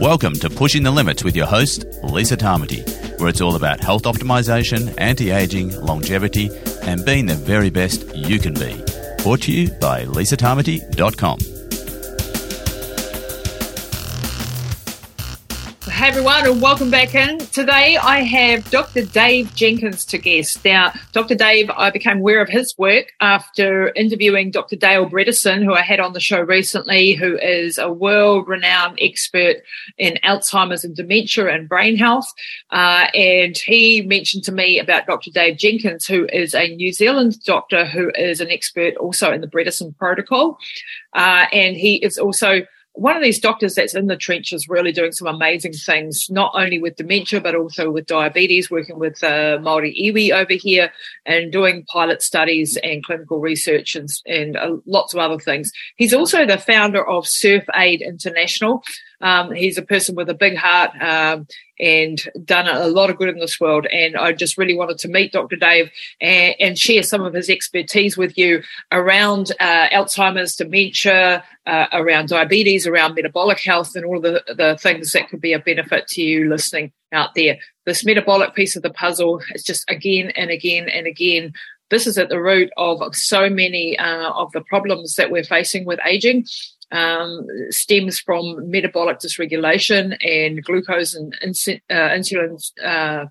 Welcome to Pushing the Limits with your host, Lisa Tamati, where it's all about health optimization, anti aging, longevity, and being the very best you can be. Brought to you by lisatamati.com. Hey everyone, and welcome back in. Today I have Dr. Dave Jenkins to guest. Now, Dr. Dave, I became aware of his work after interviewing Dr. Dale Bredesen, who I had on the show recently, who is a world renowned expert in Alzheimer's and dementia and brain health. Uh, and he mentioned to me about Dr. Dave Jenkins, who is a New Zealand doctor who is an expert also in the Bredesen protocol. Uh, and he is also one of these doctors that's in the trenches really doing some amazing things, not only with dementia, but also with diabetes, working with uh, Māori iwi over here and doing pilot studies and clinical research and, and uh, lots of other things. He's also the founder of Surf Aid International, um, he's a person with a big heart um, and done a lot of good in this world. And I just really wanted to meet Dr. Dave and, and share some of his expertise with you around uh, Alzheimer's, dementia, uh, around diabetes, around metabolic health, and all the, the things that could be a benefit to you listening out there. This metabolic piece of the puzzle is just again and again and again this is at the root of so many uh, of the problems that we're facing with aging um, stems from metabolic dysregulation and glucose and uh, insulin uh,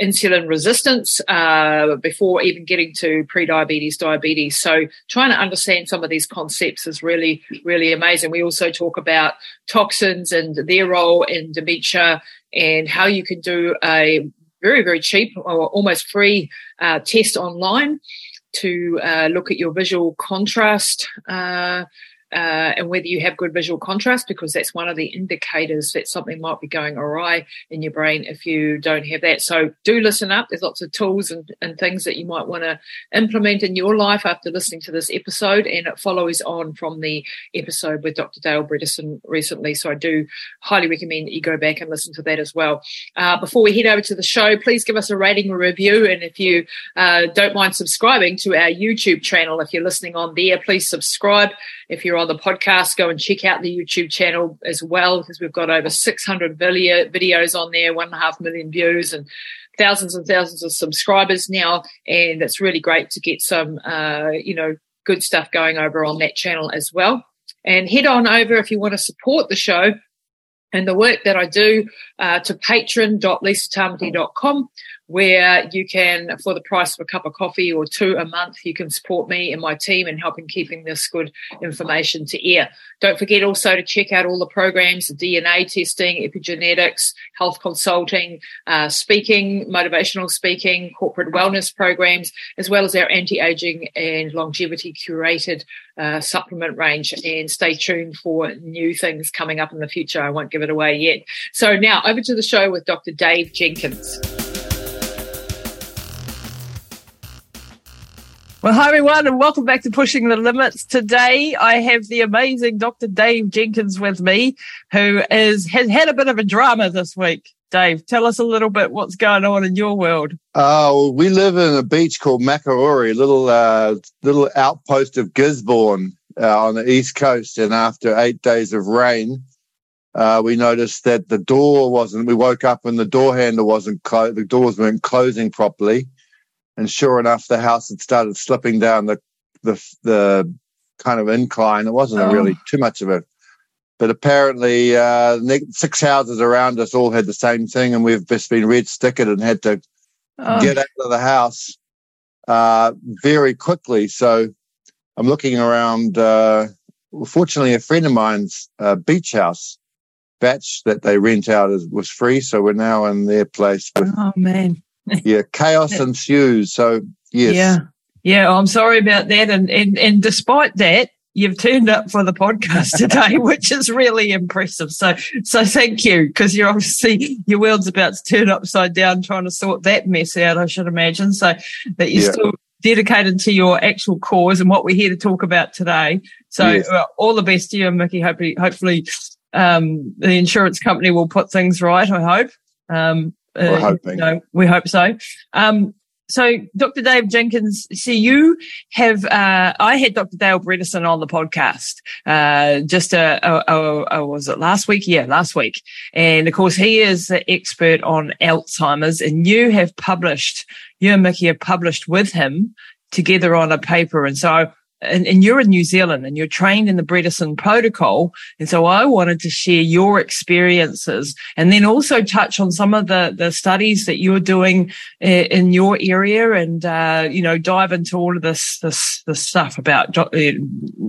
insulin resistance uh, before even getting to pre-diabetes, diabetes. So trying to understand some of these concepts is really, really amazing. We also talk about toxins and their role in dementia and how you can do a very, very cheap or almost free uh, test online to uh, look at your visual contrast uh, and whether you have good visual contrast, because that's one of the indicators that something might be going awry in your brain if you don't have that. So do listen up. There's lots of tools and, and things that you might want to implement in your life after listening to this episode. And it follows on from the episode with Dr. Dale Bredesen recently. So I do highly recommend that you go back and listen to that as well. Uh, before we head over to the show, please give us a rating or review. And if you uh, don't mind subscribing to our YouTube channel, if you're listening on there, please subscribe. If you're on the podcast, go and check out the YouTube channel as well, because we've got over 600 video, videos on there, one and a half million views, and thousands and thousands of subscribers now. And it's really great to get some, uh, you know, good stuff going over on that channel as well. And head on over if you want to support the show and the work that I do uh, to patron.lisatamati.com where you can, for the price of a cup of coffee or two a month, you can support me and my team in helping keeping this good information to air. Don't forget also to check out all the programs, the DNA testing, epigenetics, health consulting, uh, speaking, motivational speaking, corporate wellness programs, as well as our anti-aging and longevity curated uh, supplement range. And stay tuned for new things coming up in the future. I won't give it away yet. So now over to the show with Dr. Dave Jenkins. Well, hi everyone, and welcome back to Pushing the Limits. Today, I have the amazing Dr. Dave Jenkins with me, who is has had a bit of a drama this week. Dave, tell us a little bit what's going on in your world. Oh, we live in a beach called Makaurau, a little uh, little outpost of Gisborne uh, on the east coast. And after eight days of rain, uh, we noticed that the door wasn't. We woke up and the door handle wasn't closed. The doors weren't closing properly and sure enough, the house had started slipping down the the the kind of incline. It wasn't oh. really too much of a, but apparently uh, six houses around us all had the same thing, and we've just been red stickered and had to oh. get out of the house uh, very quickly. So I'm looking around. Uh, fortunately, a friend of mine's uh, beach house batch that they rent out is, was free, so we're now in their place. With, oh man! Yeah, chaos ensues. So yes. Yeah. Yeah, I'm sorry about that. And, and and despite that, you've turned up for the podcast today, which is really impressive. So so thank you, because you're obviously your world's about to turn upside down trying to sort that mess out, I should imagine. So that you're yeah. still dedicated to your actual cause and what we're here to talk about today. So yes. uh, all the best to you, Miki. Hopefully hopefully um, the insurance company will put things right, I hope. Um, we're uh, hoping. we hope so. Um, so Dr. Dave Jenkins, see, you have, uh, I had Dr. Dale Bredesen on the podcast, uh, just, a, a, a, a, was it last week? Yeah, last week. And of course, he is the expert on Alzheimer's and you have published, you and Miki have published with him together on a paper. And so and, and, you're in New Zealand and you're trained in the Bredesen protocol. And so I wanted to share your experiences and then also touch on some of the, the studies that you're doing uh, in your area and, uh, you know, dive into all of this, this, this stuff about uh,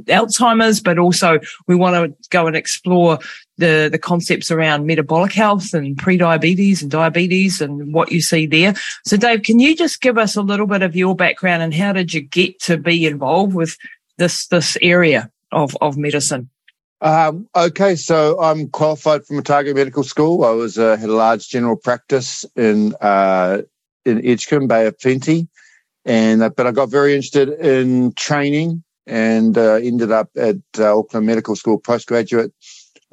Alzheimer's, but also we want to go and explore the, the concepts around metabolic health and pre-diabetes and diabetes and what you see there. So Dave, can you just give us a little bit of your background and how did you get to be involved with this, this area of, of medicine? Um, okay, so I'm qualified from Otago Medical School. I was uh, had a large general practice in uh, in Edgecumbe Bay of Plenty, and uh, but I got very interested in training and uh, ended up at uh, Auckland Medical School postgraduate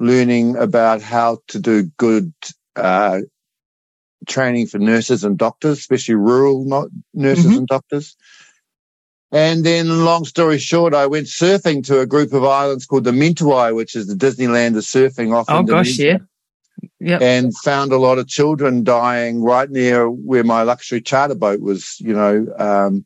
learning about how to do good uh, training for nurses and doctors, especially rural not nurses mm-hmm. and doctors. And then, long story short, I went surfing to a group of islands called the Mentawai, which is the Disneyland of surfing off. Oh Indonesia, gosh, yeah. Yep. And found a lot of children dying right near where my luxury charter boat was, you know, um,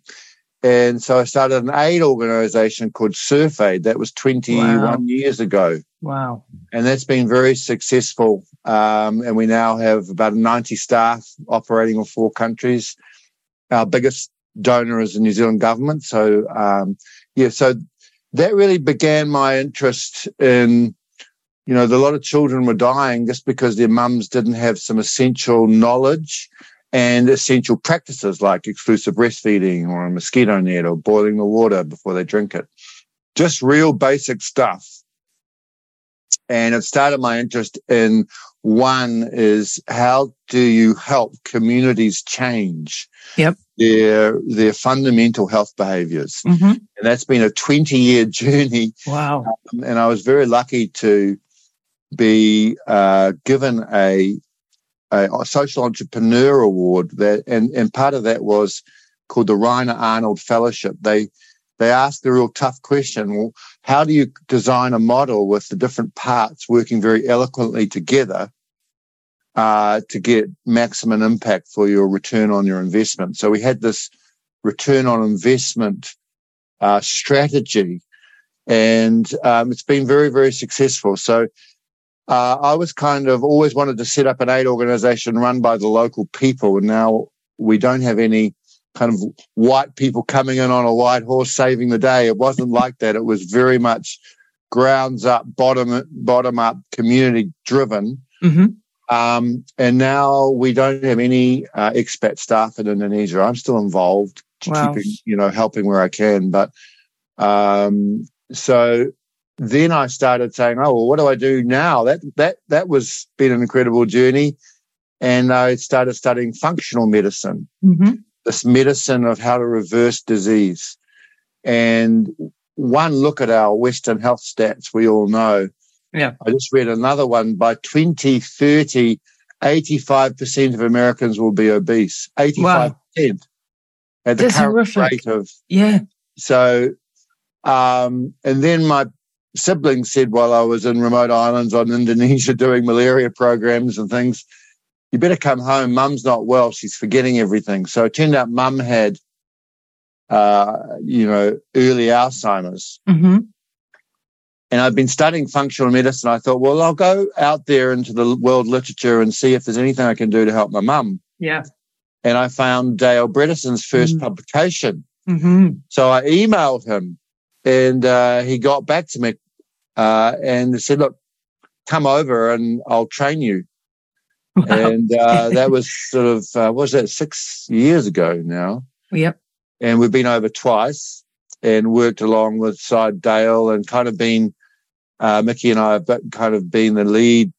and so I started an aid organization called SurfAid. That was 21 wow. years ago. Wow. And that's been very successful. Um, and we now have about 90 staff operating in four countries. Our biggest donor is the New Zealand government. So, um, yeah, so that really began my interest in, you know, a lot of children were dying just because their mums didn't have some essential knowledge and essential practices like exclusive breastfeeding or a mosquito net or boiling the water before they drink it. Just real basic stuff. And it started my interest in one is how do you help communities change yep. their their fundamental health behaviors? Mm-hmm. And that's been a 20 year journey. Wow. Um, and I was very lucky to be uh, given a a, social entrepreneur award that, and, and part of that was called the Rainer Arnhold Fellowship. They, they asked the real tough question. Well, how do you design a model with the different parts working very eloquently together? Uh, to get maximum impact for your return on your investment. So we had this return on investment uh, strategy, and um, it's been very, very successful. So uh, I was kind of always wanted to set up an aid organization run by the local people. And now we don't have any kind of white people coming in on a white horse saving the day. It wasn't like that. It was very much grounds up, bottom, bottom up, community driven. Mm-hmm. Um, and now we don't have any uh, expat staff in Indonesia. I'm still involved, wow. keeping, you know, helping where I can. But um, so then I started saying, "Oh, well, what do I do now?" That that that was been an incredible journey, and I started studying functional medicine. Mm-hmm. This medicine of how to reverse disease, and one look at our Western health stats, we all know. Yeah, I just read another one. By 2030, 85% of Americans will be obese. 85%. Wow. At the That's current horrific. rate of yeah. So um, and then my siblings said while I was in remote islands on Indonesia doing malaria programs and things, you better come home. Mum's not well. She's forgetting everything. So it turned out mum had, uh, you know, early Alzheimer's. Mm-hmm. And I've been studying functional medicine. I thought, well, I'll go out there into the world literature and see if there's anything I can do to help my mum. Yeah. And I found Dale Bredesen's 1st mm-hmm. publication. Mm-hmm. So I emailed him and uh, he got back to me uh, and said, look, come over and I'll train you. Wow. And uh, that was sort of, uh, what was that, six years ago now? Yep. And we've been over twice and worked along with Side Dale and kind of been, uh, Miki and I have kind of been the lead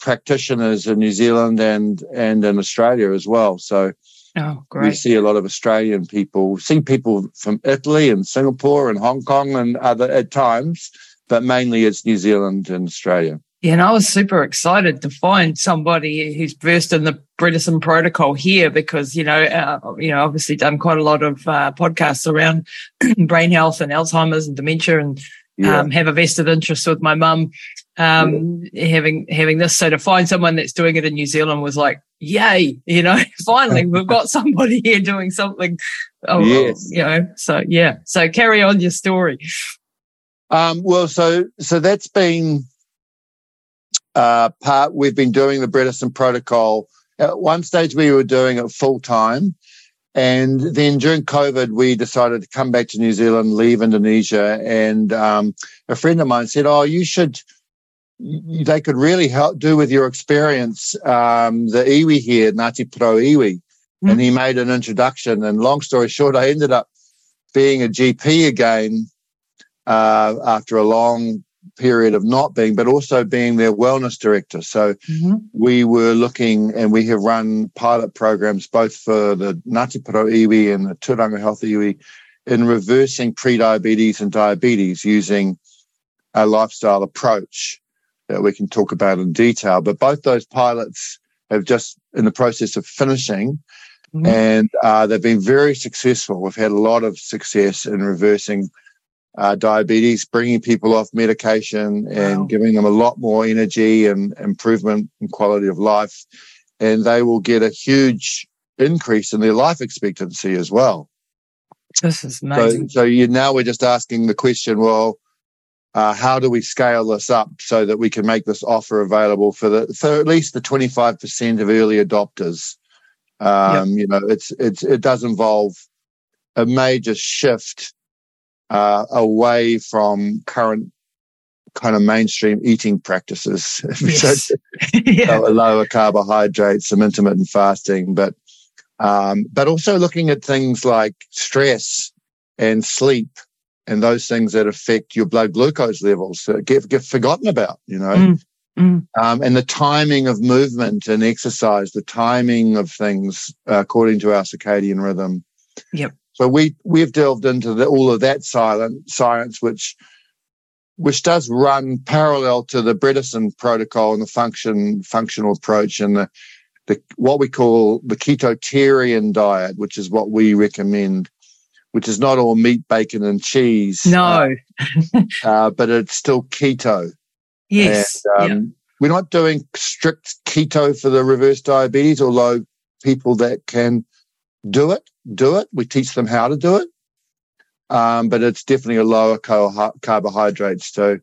practitioners in New Zealand and, and in Australia as well. So, Oh, great. We see a lot of Australian people, see people from Italy and Singapore and Hong Kong and other at times but mainly it's New Zealand and Australia. Yeah, and I was super excited to find somebody who's versed in the Bredesen protocol here because, you know, uh, you know, obviously done quite a lot of uh, podcasts around brain health and Alzheimer's and dementia and yeah. um, have a vested interest with my mum um, yeah. having having this. So to find someone that's doing it in New Zealand was like, yay! You know, finally we've got somebody here doing something. Oh, yes. you know. So yeah. So carry on your story. Um, well, so so that's been uh, part. We've been doing the Bredesen protocol. At one stage, we were doing it full time. And then during COVID, we decided to come back to New Zealand, leave Indonesia. And um, a friend of mine said, Oh, you should they could really help do with your experience um, the iwi here, Ngati Porou iwi. Mm-hmm. And he made an introduction. And long story short, I ended up being a GP again uh, after a long period of not being, but also being their wellness director. So mm-hmm. we were looking and we have run pilot programs both for the Ngati Porou iwi and the Turanga Health iwi in reversing prediabetes and diabetes using a lifestyle approach that we can talk about in detail. But both those pilots have just in the process of finishing. Mm-hmm. And uh, they've been very successful. We've had a lot of success in reversing uh, diabetes, bringing people off medication and wow. giving them a lot more energy and improvement in quality of life. And they will get a huge increase in their life expectancy as well. This is amazing. So, so you, now we're just asking the question, well, uh, how do we scale this up so that we can make this offer available for the for at least the 25% of early adopters um, yep. you know it's it's it does involve a major shift uh, away from current kind of mainstream eating practices yes. so, yeah. lower carbohydrates some intermittent fasting but um, but also looking at things like stress and sleep and those things that affect your blood glucose levels that get, get forgotten about, you know. Mm, mm. Um, and the timing of movement and exercise, the timing of things uh, according to our circadian rhythm. Yep. So we we've delved into the, all of that silent science, which which does run parallel to the Bredesen protocol and the function functional approach and the the what we call the ketotarian diet, which is what we recommend which is not all meat, bacon, and cheese. No, uh, uh, but it's still keto. Yes, and, um, yep. we're not doing strict keto for the reverse diabetes, although people that can do it do it. We teach them how to do it, um, but it's definitely a lower carbohydrates. So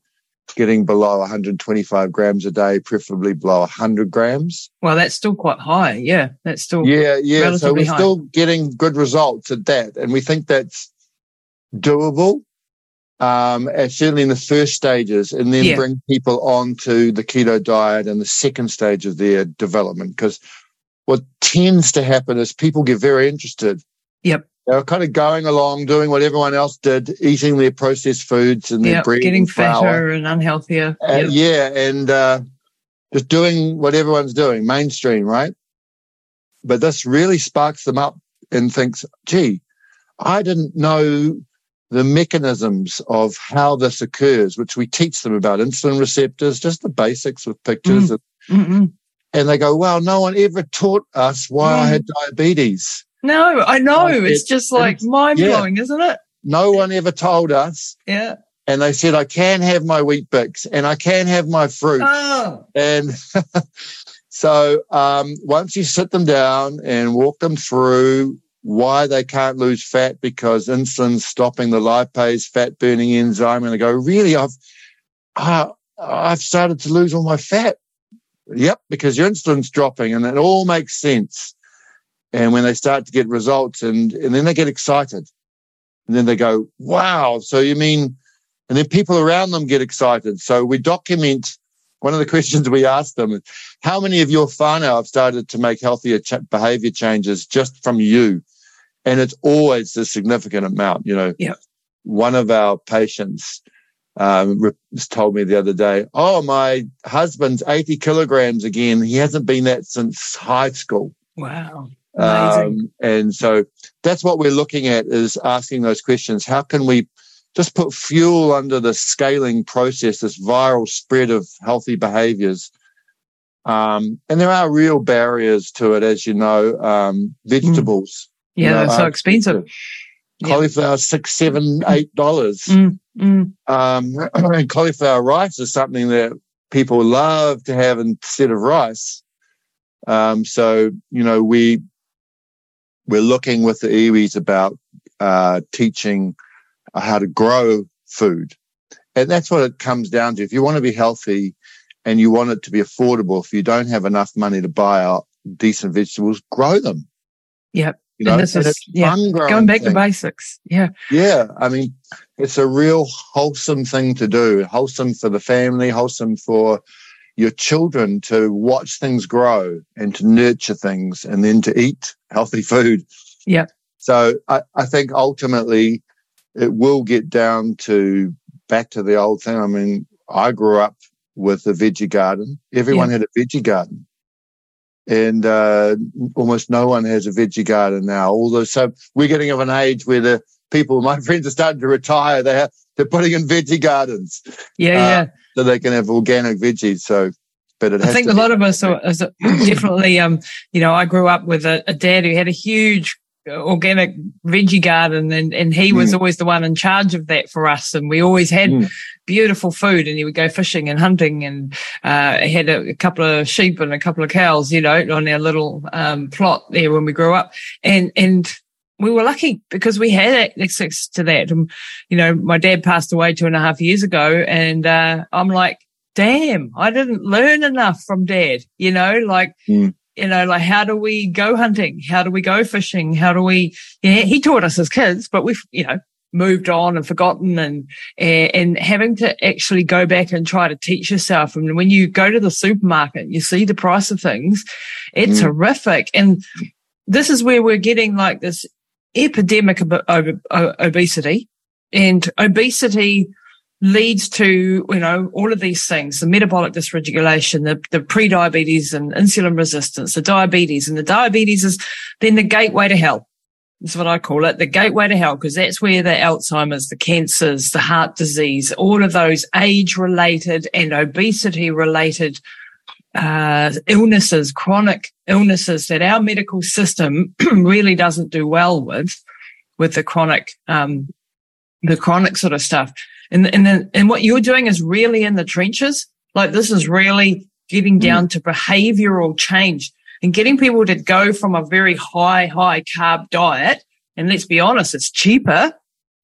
getting below 125 grams a day, preferably below 100 grams. Well, that's still quite high. Yeah, that's still yeah, yeah. So we're high. still getting good results at that, and we think that's doable. Um, certainly in the first stages, and then yeah. bring people on to the keto diet and the second stage of their development. Because what tends to happen is people get very interested. Yep. They were kind of going along, doing what everyone else did, eating their processed foods and their bread, getting and fatter and unhealthier. Uh, yep. Yeah, and uh, just doing what everyone's doing, mainstream, right? But this really sparks them up and thinks, "Gee, I didn't know the mechanisms of how this occurs, which we teach them about insulin receptors, just the basics with pictures." Mm. And, and they go, "Well, no one ever taught us why mm. I had diabetes." No, I know. it's just like mind blowing, yeah. isn't it? No one ever told us. Yeah. And they said, I can have my Weet-Bix and I can have my fruit. Oh. And so um, once you sit them down and walk them through why they can't lose fat because insulin's stopping the lipase fat burning enzyme, and they go, really, I've, uh, I've started to lose all my fat. Yep, because your insulin's dropping and it all makes sense. And when they start to get results and, and then they get excited and then they go, wow. So you mean, and then people around them get excited. So we document one of the questions we ask them is how many of your whānau have started to make healthier ch- behavior changes just from you? And it's always a significant amount. You know, yeah. one of our patients um, told me the other day, Oh, my husband's 80 kilograms again. He hasn't been that since high school. Wow. Um, and so that's what we're looking at is asking those questions. How can we just put fuel under the scaling process, this viral spread of healthy behaviors. Um, and there are real barriers to it, as you know. Um, vegetables. Mm. Yeah, you know, so expensive. Cauliflower, six, seven, eight dollars. Mm, mm. Um, and cauliflower rice is something that people love to have instead of rice. Um, so, you know, we, we're looking with the iwis about, uh, teaching how to grow food. And that's what it comes down to. If you want to be healthy and you want it to be affordable, if you don't have enough money to buy out decent vegetables, grow them. Yep. You know, and this is yeah, going back thing. to basics. Yeah. Yeah. I mean, it's a real wholesome thing to do, wholesome for the family, wholesome for your children to watch things grow and to nurture things and then to eat healthy food. Yeah. So I, I think ultimately it will get down to back to the old thing. I mean, I grew up with a veggie garden. Everyone yeah. had a veggie garden. And uh, almost no one has a veggie garden now. Although, so we're getting of an age where the people, my friends, are starting to retire. They're they're putting in veggie gardens. Yeah, uh, yeah. So they can have organic veggies. So, but it I think a lot of us are, are definitely. Um, you know, I grew up with a, a dad who had a huge organic veggie garden and, and he was mm. always the one in charge of that for us and we always had mm. beautiful food and he would go fishing and hunting and uh had a, a, couple of sheep and a couple of cows you know on our little um, plot there when we grew up and and we were lucky because we had access to that and you know my dad passed away two and a half years ago and uh i'm like damn i didn't learn enough from dad you know like mm you know, like how do we go hunting? How do we go fishing? How do we, yeah, he taught us as kids, but we've, you know, moved on and forgotten and, and having to actually go back and try to teach yourself. And when you go to the supermarket, you see the price of things, it's mm. horrific. And this is where we're getting like this epidemic of, obesity and obesity leads to, you know, all of these things, the metabolic dysregulation, the, the pre-diabetes and insulin resistance, the diabetes and the diabetes is then the gateway to hell. That's what I call it, the gateway to hell, because that's where the Alzheimer's, the cancers, the heart disease, all of those age related and obesity related uh, illnesses, chronic illnesses that our medical system really doesn't do well with, with the chronic, um, the chronic sort of stuff. And, and then, and what you're doing is really in the trenches. Like this is really getting mm. down mm. to behavioral change and getting people to go from a very high, high carb diet. And let's be honest, it's cheaper.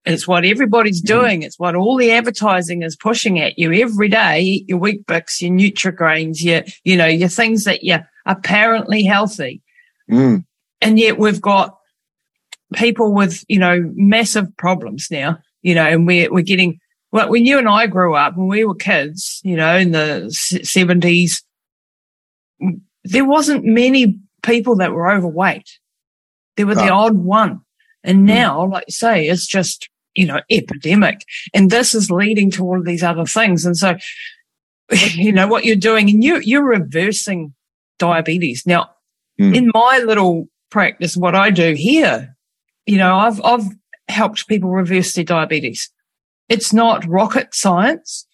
It's what everybody's mm. doing. It's what all the advertising is pushing at you every day. Eat your Weet-Bix, your Nutrigrains, your, you know, your things that you're apparently healthy. Mm. And yet we've got people with, you know, massive problems now, you know, and we're, we're getting well, when you and I grew up, when we were kids, you know, in the seventies, there wasn't many people that were overweight. There were the odd one. And hmm. now, like you say, it's just, you know, epidemic. And this is leading to all of these other things. And so, you know, what you're doing and you, you're reversing diabetes. Now, mm. in my little practice, what I do here, you know, I've, I've helped people reverse their diabetes. It's not rocket science.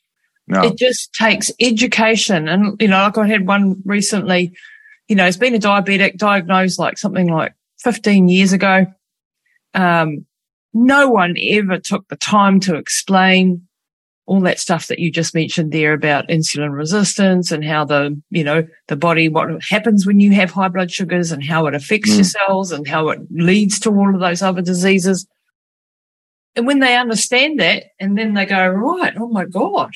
No. It just takes education. And, you know, like I had one recently, you know, has been a diabetic diagnosed like something like 15 years ago. Um, no one ever took the time to explain all that stuff that you just mentioned there about insulin resistance and how the, you know, the body, what happens when you have high blood sugars and how it affects mm. your cells and how it leads to all of those other diseases. And when they understand that and then they go, right, oh my God.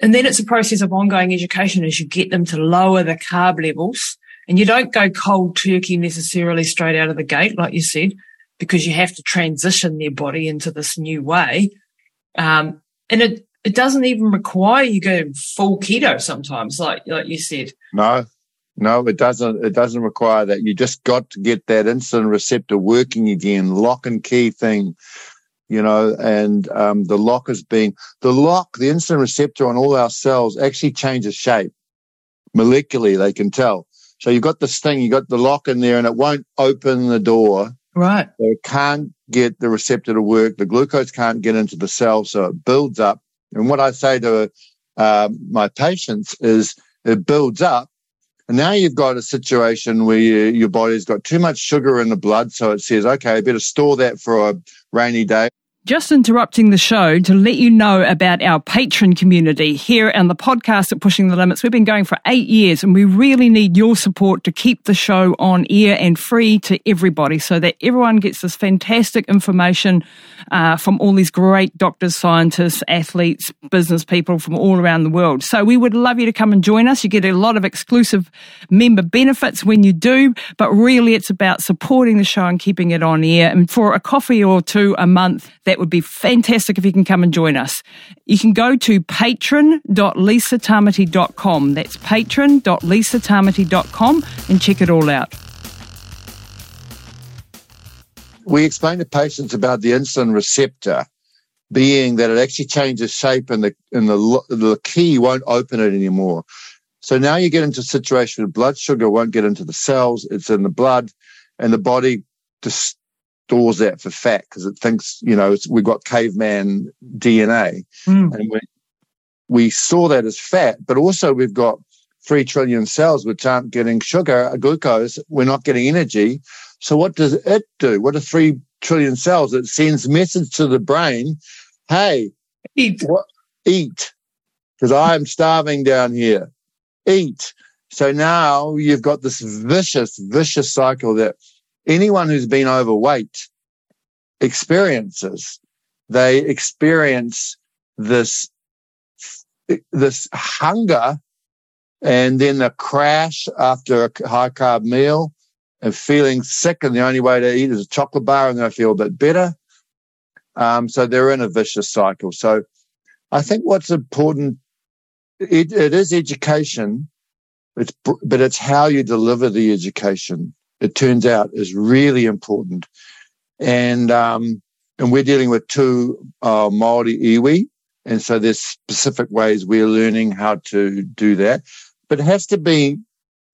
And then it's a process of ongoing education as you get them to lower the carb levels. And you don't go cold turkey necessarily straight out of the gate, like you said, because you have to transition their body into this new way. Um, and it, it doesn't even require you go full keto sometimes, like, like you said. No, no, it doesn't. It doesn't require that. You just got to get that insulin receptor working again. Lock and key thing you know, and um, the lock has been the lock, the insulin receptor on all our cells actually changes shape molecularly. They can tell. So you've got this thing, you've got the lock in there, and it won't open the door. Right. It can't get the receptor to work. The glucose can't get into the cell, so it builds up. And what I say to uh, my patients is it builds up. And now you've got a situation where you, your body's got too much sugar in the blood. So it says, okay, I better store that for a rainy day. Just interrupting the show to let you know about our patron community here and the podcast at Pushing the Limits. We've been going for eight years and we really need your support to keep the show on air and free to everybody so that everyone gets this fantastic information uh, from all these great doctors, scientists, athletes, business people from all around the world. So we would love you to come and join us. You get a lot of exclusive member benefits when you do, but really it's about supporting the show and keeping it on air. And for a coffee or two a month, that would be fantastic if you can come and join us. You can go to patron.lisatamati.com. That's patron.lisatamati.com and check it all out. We explain to patients about the insulin receptor being that it actually changes shape and the and the the key won't open it anymore. So now you get into a situation where blood sugar won't get into the cells, it's in the blood, and the body just stores that for fat because it thinks, you know, we've got caveman DNA. Mm. And we, we store that as fat, but also we've got three trillion cells which aren't getting sugar, glucose. We're not getting energy. So what does it do? What are three trillion cells? It sends message to the brain. Hey, eat, what, eat, because I'm starving down here. Eat. So now you've got this vicious, vicious cycle that anyone who's been overweight experiences. They experience this, this hunger and then the crash after a high carb meal and feeling sick. And the only way to eat is a chocolate bar and then I feel a bit better. Um, so they're in a vicious cycle. So I think what's important, it, it is education, it's, but it's how you deliver the education it turns out is really important. And, um, and we're dealing with two, uh, Maori iwi. And so there's specific ways we're learning how to do that, but it has to be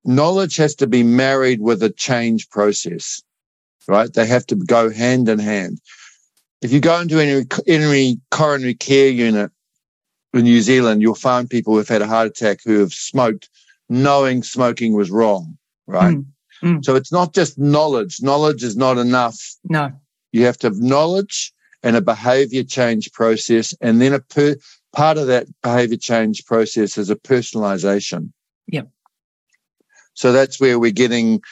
knowledge has to be married with a change process, right? They have to go hand in hand. If you go into any, any coronary care unit in New Zealand, you'll find people who've had a heart attack who have smoked knowing smoking was wrong, right? Mm. Mm. So it's not just knowledge. Knowledge is not enough. No. You have to have knowledge and a behavior change process. And then a per, part of that behavior change process is a personalization. Yep. So that's where we're getting,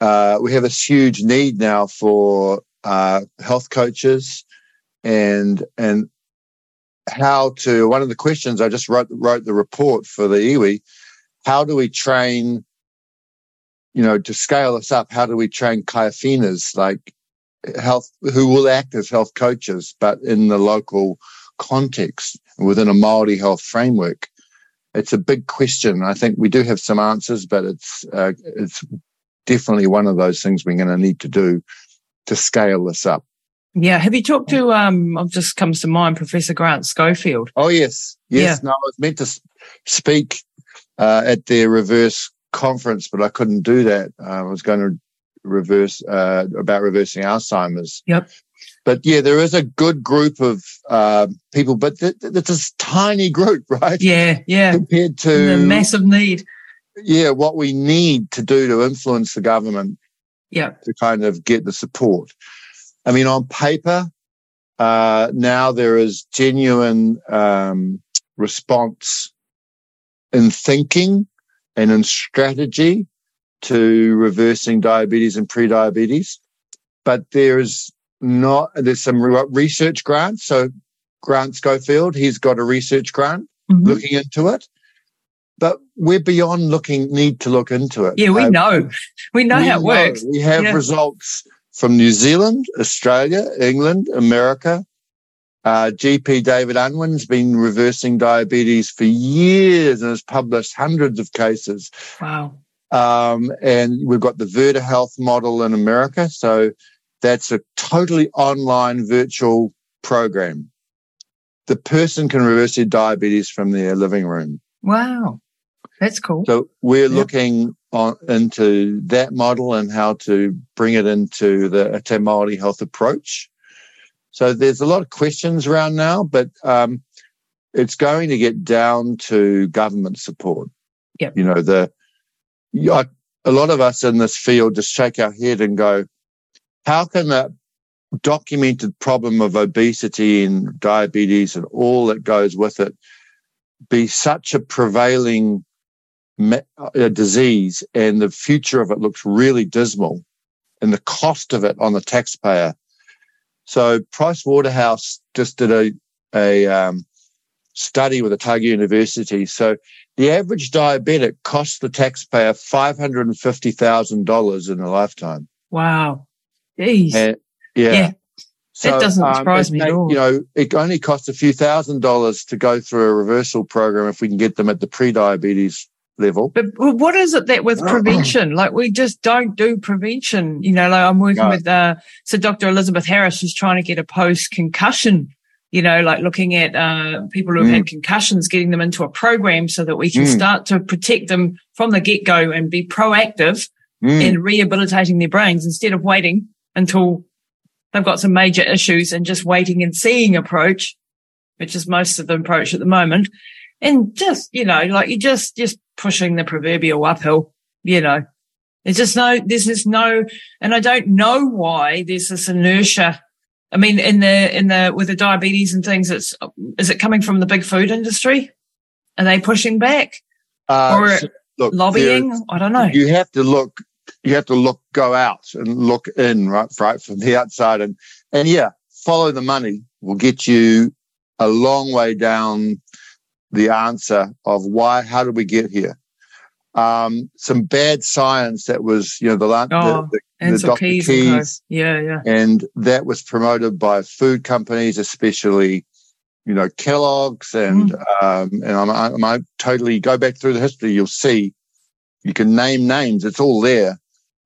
uh, we have a huge need now for uh, health coaches and, and how to, one of the questions I just wrote, wrote the report for the iwi, how do we train you know, to scale this up, how do we train kaiawhinas like health, who will act as health coaches, but in the local context within a Maori health framework? It's a big question. I think we do have some answers, but it's, uh, it's definitely one of those things we're going to need to do to scale this up. Yeah. Have you talked to, um, it just comes to mind, Professor Grant Schofield? Oh, yes. Yes. Yeah. No, I was meant to speak, uh, at their reverse conference, but I couldn't do that. Uh, I was going to reverse uh, about reversing Alzheimer's. Yep. But yeah, there is a good group of uh, people, but it's th- a tiny group, right? Yeah, yeah. Compared to the massive need. Yeah, what we need to do to influence the government. Yeah. To kind of get the support. I mean, on paper, uh, now there is genuine um, response in thinking and in strategy to reversing diabetes and pre-diabetes. But there's not, there's some research grants. So Grant Schofield, he's got a research grant mm-hmm. looking into it. But we're beyond looking, need to look into it. Yeah, we uh, know. We know we how it know. works. We have yeah. results from New Zealand, Australia, England, America, uh, GP David Unwin's been reversing diabetes for years and has published hundreds of cases. Wow. Um, and we've got the Virta Health model in America. So that's a totally online virtual program. The person can reverse their diabetes from their living room. Wow. That's cool. So we're yep. looking on into that model and how to bring it into the Te Māori health approach So there's a lot of questions around now, but um, it's going to get down to government support. Yep. You know, the a lot of us in this field just shake our head and go, how can that documented problem of obesity and diabetes and all that goes with it be such a prevailing uh, disease and the future of it looks really dismal and the cost of it on the taxpayer. So Price Waterhouse just did a, a um, study with Otago University. So the average diabetic costs the taxpayer $550,000 in a lifetime. Wow. Jeez. And, yeah. yeah. So, that doesn't um, surprise um, me at all. You know, it only costs a few thousand dollars to go through a reversal program if we can get them at the pre-diabetes level. But what is it that with prevention? like we just don't do prevention. You know, like I'm working no. with uh, so Dr. Elizabeth Harris is trying to get a post concussion. You know, like looking at uh, people who've mm. had concussions, getting them into a program so that we can mm. start to protect them from the get go and be proactive mm. in rehabilitating their brains instead of waiting until they've got some major issues and just waiting and seeing approach, which is most of the approach at the moment. And just, you know, like you're just, just pushing the proverbial uphill, you know. There's just no, there's just no, and I don't know why there's this inertia. I mean, in the, in the, with the diabetes and things, it's, is it coming from the big food industry? Are they pushing back? Uh, or so, look, lobbying? I don't know. You have to look you have to look, go out and look in, right, right from the outside. And, and yeah, follow the money will get you a long way down the answer of why, how did we get here? Um, some bad science that was, you know, the, oh, the, the, the Dr. Keys, Keys yeah, yeah. And that was promoted by food companies, especially, you know, Kellogg's and, mm. um, and I'm, I'm, I totally go back through the history. You'll see you can name names. It's all there.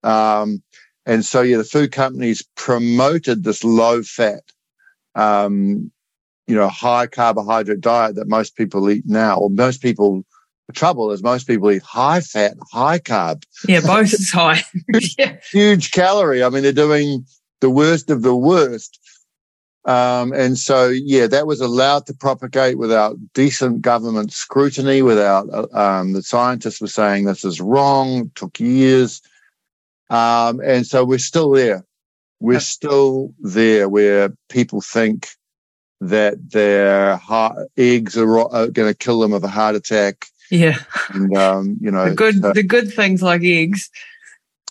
Um, and so, yeah, the food companies promoted this low fat, um, you know, high carbohydrate diet that most people eat now, or most people, the trouble is most people eat high fat, high carb. Yeah, both is high. yeah. Huge calorie. I mean, they're doing the worst of the worst. Um, and so, yeah, that was allowed to propagate without decent government scrutiny, without, uh, um, the scientists were saying this is wrong, it took years. Um, and so we're still there. We're still there where people think that their heart, eggs are, are going to kill them of a heart attack. Yeah. And, um, you know, the good, the good things like eggs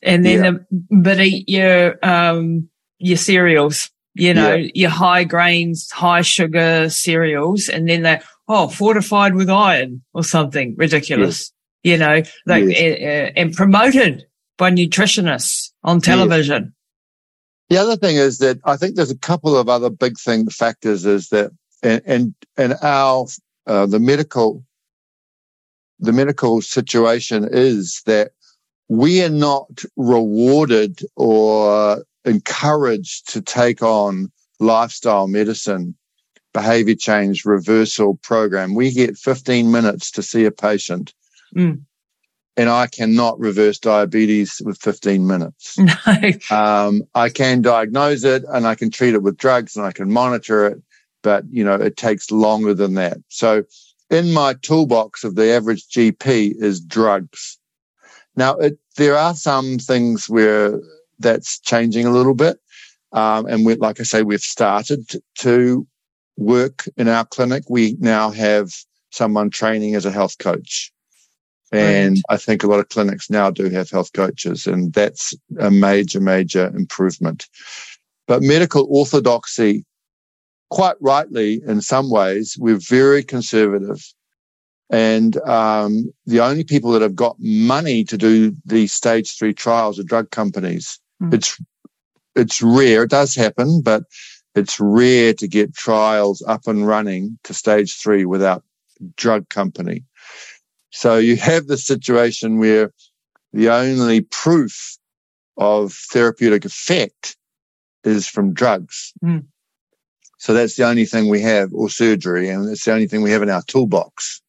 and then, yeah. the, but eat your, um, your cereals, you know, yeah. your high grains, high sugar cereals. And then they, oh, fortified with iron or something ridiculous, yes. you know, like, yes. uh, and promoted by nutritionists on television. The other thing is that I think there's a couple of other big thing factors is that and and, and our uh, the medical the medical situation is that we are not rewarded or encouraged to take on lifestyle medicine behavior change reversal program. We get 15 minutes to see a patient. Mm and I cannot reverse diabetes with 15 minutes. No. Um, I can diagnose it and I can treat it with drugs and I can monitor it, but you know, it takes longer than that. So in my toolbox of the average GP is drugs. Now, it, there are some things where that's changing a little bit. Um, and we, like I say, we've started to work in our clinic. We now have someone training as a health coach. And right. I think a lot of clinics now do have health coaches, and that's a major, major improvement. But medical orthodoxy, quite rightly, in some ways, we're very conservative. And um, the only people that have got money to do these stage three trials are drug companies. Mm. It's it's rare. It does happen, but it's rare to get trials up and running to stage three without drug company. So you have the situation where the only proof of therapeutic effect is from drugs. Mm. So that's the only thing we have, or surgery, and it's the only thing we have in our toolbox.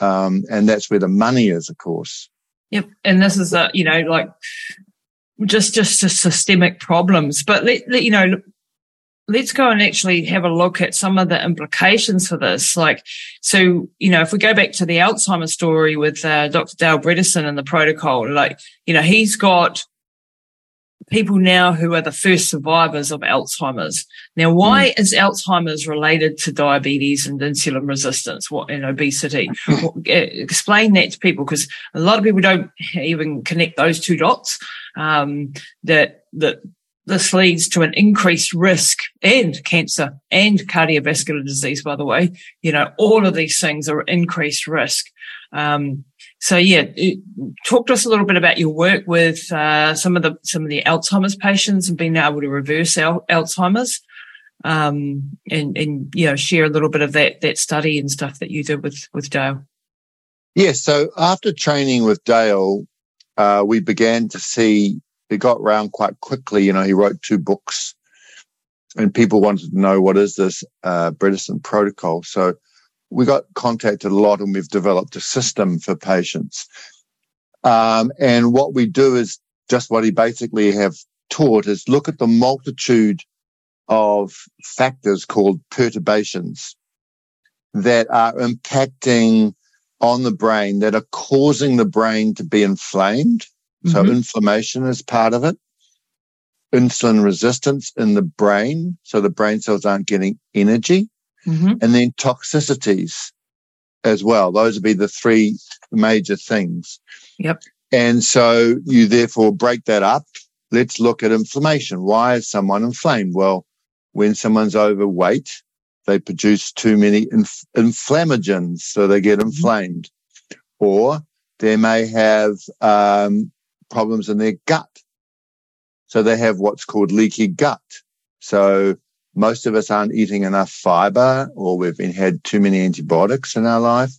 Um, and that's where the money is, of course. Yep. And this is a, you know, like just, just just systemic problems. But let, let, you know, let's go and actually have a look at some of the implications for this. Like, so, you know, if we go back to the Alzheimer's story with uh, Dr. Dale Bredesen and the protocol, like, you know, he's got people now who are the first survivors of Alzheimer's. Now, why mm. is Alzheimer's related to diabetes and insulin resistance what, and obesity? Explain that to people because a lot of people don't even connect those two dots. Um, that, that this leads to an increased risk and cancer and cardiovascular disease, by the way. You know, all of these things are increased risk. Um, so yeah, talk to us a little bit about your work with uh, some of the some of the Alzheimer's patients and being able to reverse al- Alzheimer's, um, and and you know share a little bit of that that study and stuff that you did with with Dale. Yeah, so after training with Dale, uh, we began to see it got around quite quickly. You know, he wrote two books, and people wanted to know what is this uh, Bredesen protocol. So we got contacted a lot and we've developed a system for patients. Um, and what we do is just what he basically have taught is look at the multitude of factors called perturbations that are impacting on the brain that are causing the brain to be inflamed. Mm-hmm. So inflammation is part of it. Insulin resistance in the brain. So the brain cells aren't getting energy mm-hmm. and then toxicities as well. Those would be the three major things. Yep. And so you therefore break that up. Let's look at inflammation. Why is someone inflamed? Well, when someone's overweight, they produce too many inf- inflammagens, so they get mm-hmm. inflamed. Mm-hmm. Or they may have um, problems in their gut. So they have what's called leaky gut. So most of us aren't eating enough fiber or we've been, had too many antibiotics in our life.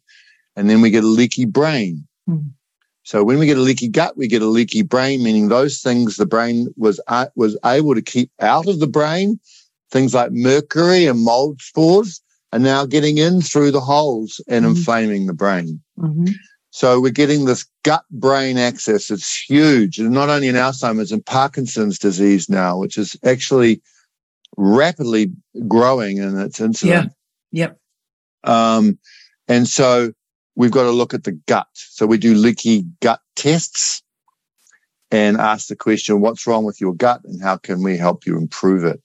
And then we get a leaky brain. Mm. So when we get a leaky gut, we get a leaky brain, meaning those things the brain was, uh, was able to keep out of the brain, things like mercury and mold spores are now getting in through the holes and mm-hmm. inflaming the brain. Mm-hmm. So we're getting this gut brain axis. It's huge. And not only in Alzheimer's and Parkinson's disease now, which is actually rapidly growing in its incidence. Yeah. Yep. Um, and so we've got to look at the gut. So we do leaky gut tests and ask the question, what's wrong with your gut and how can we help you improve it?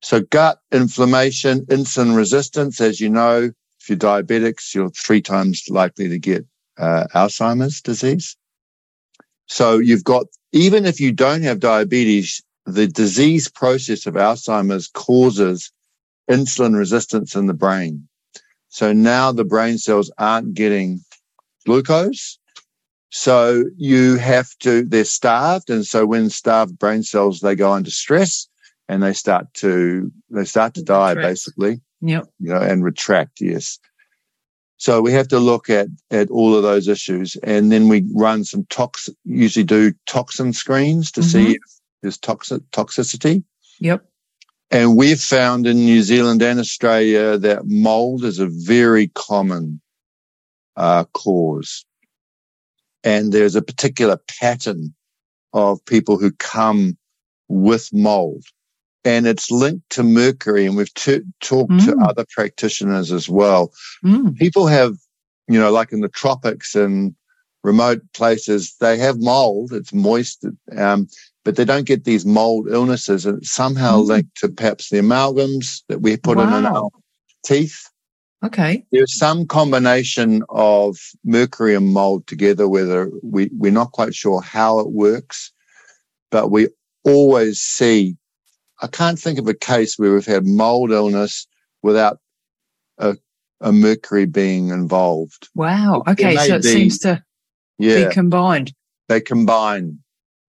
So gut inflammation, insulin resistance, as you know, if you're diabetics, you're three times likely to get uh, Alzheimer's disease. So you've got, even if you don't have diabetes, the disease process of Alzheimer's causes insulin resistance in the brain. So now the brain cells aren't getting glucose. So you have to, they're starved. And so when starved brain cells, they go under stress and they start to, they start to die retract. basically. Yep. You know, and retract. Yes. So we have to look at, at all of those issues. And then we run some tox, usually do toxin screens to mm-hmm. see if there's toxic, toxicity. Yep. And we've found in New Zealand and Australia that mold is a very common uh, cause. And there's a particular pattern of people who come with mold. And it's linked to mercury. And we've t- talked mm. to other practitioners as well. Mm. People have, you know, like in the tropics and remote places, they have mold. It's moist. Um, but they don't get these mold illnesses and it's somehow mm. linked to perhaps the amalgams that we put wow. in our teeth. Okay. There's some combination of mercury and mold together, whether we, we're not quite sure how it works, but we always see, I can't think of a case where we've had mold illness without a, a mercury being involved. Wow. Okay. So it be, seems to yeah, be combined. They combine.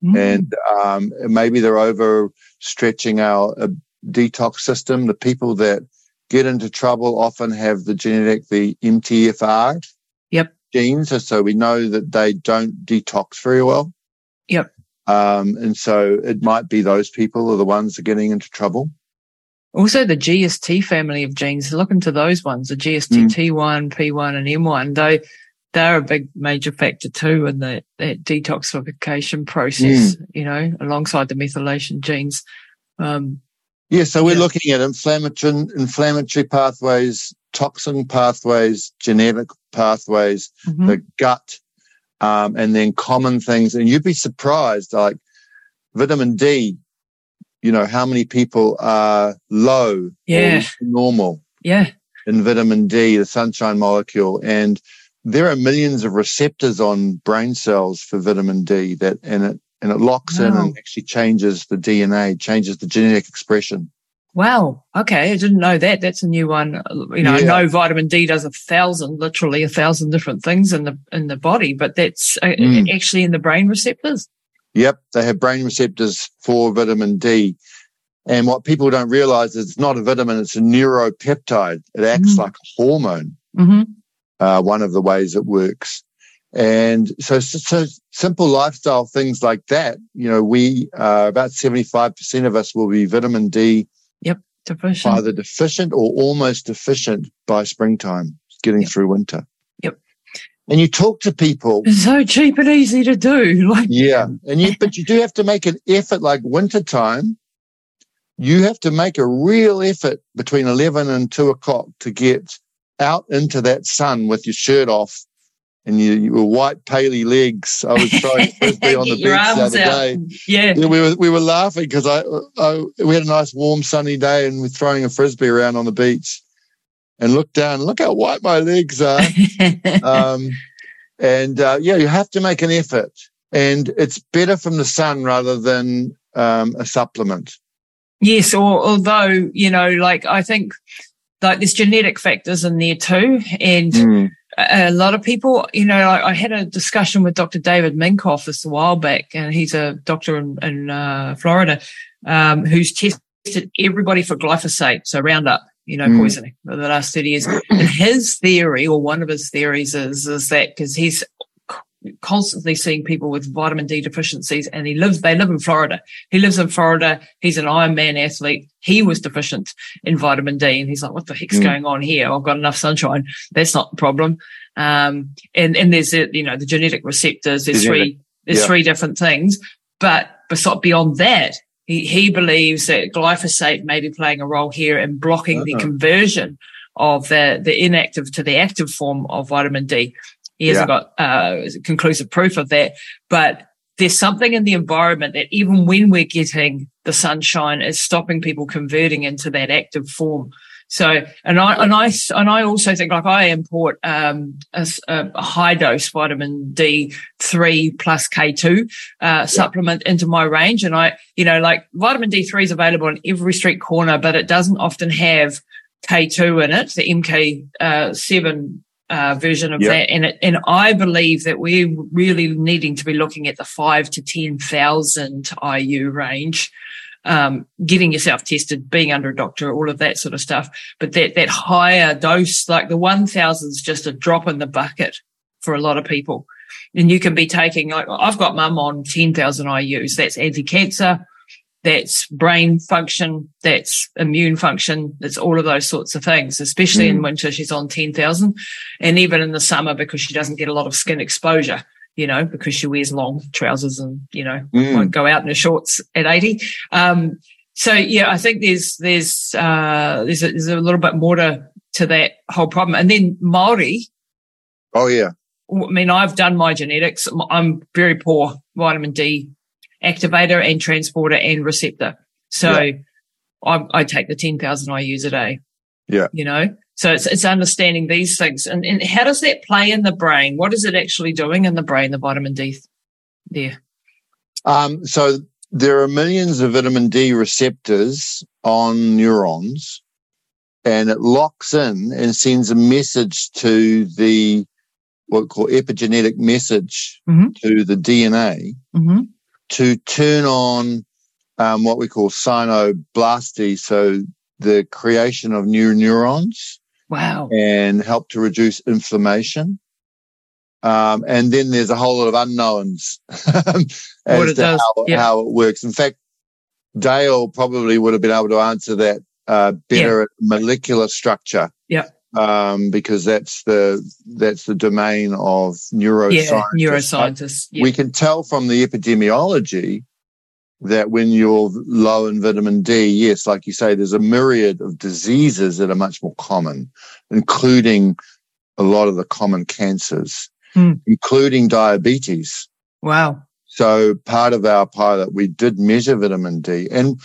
Mm. And um, maybe they're overstretching our uh, detox system. The people that get into trouble often have the genetic, the MTHFR yep. genes. So we know that they don't detox very well. Yep. Um, and so it might be those people are the ones that are getting into trouble. Also, the GST family of genes, look into those ones, the GST T1, P1, and M1. Though they're a big major factor too in the, that detoxification process, mm. you know, alongside the methylation genes. Um, Yeah, so we're yeah. looking at inflammatory, inflammatory pathways, toxin pathways, genetic pathways, mm-hmm. the gut, um, and then common things. And you'd be surprised, like vitamin D, you know, how many people are low yeah. normal. Yeah. In vitamin D, the sunshine molecule. And there are millions of receptors on brain cells for vitamin D that, and it and it locks wow. in and actually changes the DNA, changes the genetic expression. Wow. Okay. I didn't know that. That's a new one. You know, yeah. I know vitamin D does a thousand, literally a thousand different things in the, in the body, but that's mm. actually in the brain receptors. Yep. They have brain receptors for vitamin D. And what people don't realize is it's not a vitamin, it's a neuropeptide. It acts mm. like a hormone. Mm-hmm. Uh, one of the ways it works. And so, so simple lifestyle things like that, you know, we, uh, about 75% of us will be vitamin D. Yep. Deficient. Either deficient or almost deficient by springtime, getting yep. through winter. Yep. And you talk to people. It's so cheap and easy to do. Like, yeah. And you, but you do have to make an effort like wintertime. You have to make a real effort between 11 and two o'clock to get out into that sun with your shirt off and you, you were white paley legs. I was throwing frisbee on the beach the other day. Yeah. yeah. we were we were laughing because I, I we had a nice warm sunny day and we're throwing a frisbee around on the beach, and look down, look how white my legs are. um, and uh, yeah, you have to make an effort, and it's better from the sun rather than um, a supplement. Yes, or although you know, like I think like there's genetic factors in there too, and. Mm a lot of people, you know, I, I, had a discussion with Dr. David Minkoff this a while back, and he's a doctor in, in uh, Florida um, who's tested everybody for glyphosate, so Roundup, you know, mm. poisoning for the last 30 years. And his theory, or one of his theories, is, is that because he's constantly seeing people with vitamin D deficiencies and he lives, they live in Florida. He lives in Florida. He's an Ironman athlete. He was deficient in vitamin D and he's like, what the heck's mm. going on here? I've got enough sunshine. That's not the problem. Um, and, and there's, you know, the genetic receptors. There's three, there's yeah. three different things, but but beyond that, he, he believes that glyphosate may be playing a role here in blocking uh-huh. the conversion of the, the inactive to the active form of vitamin D. He hasn't yeah. got uh, conclusive proof of that, but there's something in the environment that even when we're getting the sunshine is stopping people converting into that active form. So, and I, and I, and I also think like I import, um, a, a high dose vitamin D3 plus K2, uh, supplement into my range. And I, you know, like vitamin D3 is available in every street corner, but it doesn't often have K2 in it, the MK7 uh, version of yep. that. And it, and I believe that we're really needing to be looking at the five to 10,000 IU range. Um, getting yourself tested, being under a doctor, all of that sort of stuff. But that, that higher dose, like the 1000 is just a drop in the bucket for a lot of people. And you can be taking, like, I've got mum on 10,000 IUs. That's anti-cancer that's brain function, that's immune function, that's all of those sorts of things, especially mm. in winter, she's on 10,000 and even in the summer because she doesn't get a lot of skin exposure, you know, because she wears long trousers and, you know, mm. won't go out in her shorts at 80. Um, so yeah, I think there's, there's, uh, there's a, there's a little bit more to, to that whole problem. And then Maori. Oh yeah. I mean, I've done my genetics. I'm very poor vitamin D activator and transporter and receptor. So yeah. I, I, take the 10,000 IUs a day. Yeah. You know, so it's, it's understanding these things. And, and how does that play in the brain? What is it actually doing in the brain, the vitamin D there? Um, so there are millions of vitamin D receptors on neurons and it locks in and sends a message to the what we call epigenetic message mm-hmm. to the DNA. Mm-hmm to turn on um, what we call synoblasty, so the creation of new neurons. Wow. And help to reduce inflammation. Um, and then there's a whole lot of unknowns as to does. How, yeah. how, it works. In fact, Dale probably would have been able to answer that uh, better yeah. at molecular structure. Yeah. Um, because that's the that's the domain of neuroscience. Yeah, neuroscientists. Yeah. We can tell from the epidemiology that when you're low in vitamin D, yes, like you say, there's a myriad of diseases that are much more common, including a lot of the common cancers, Mm. including diabetes. Wow. So part of our pilot, we did measure vitamin D and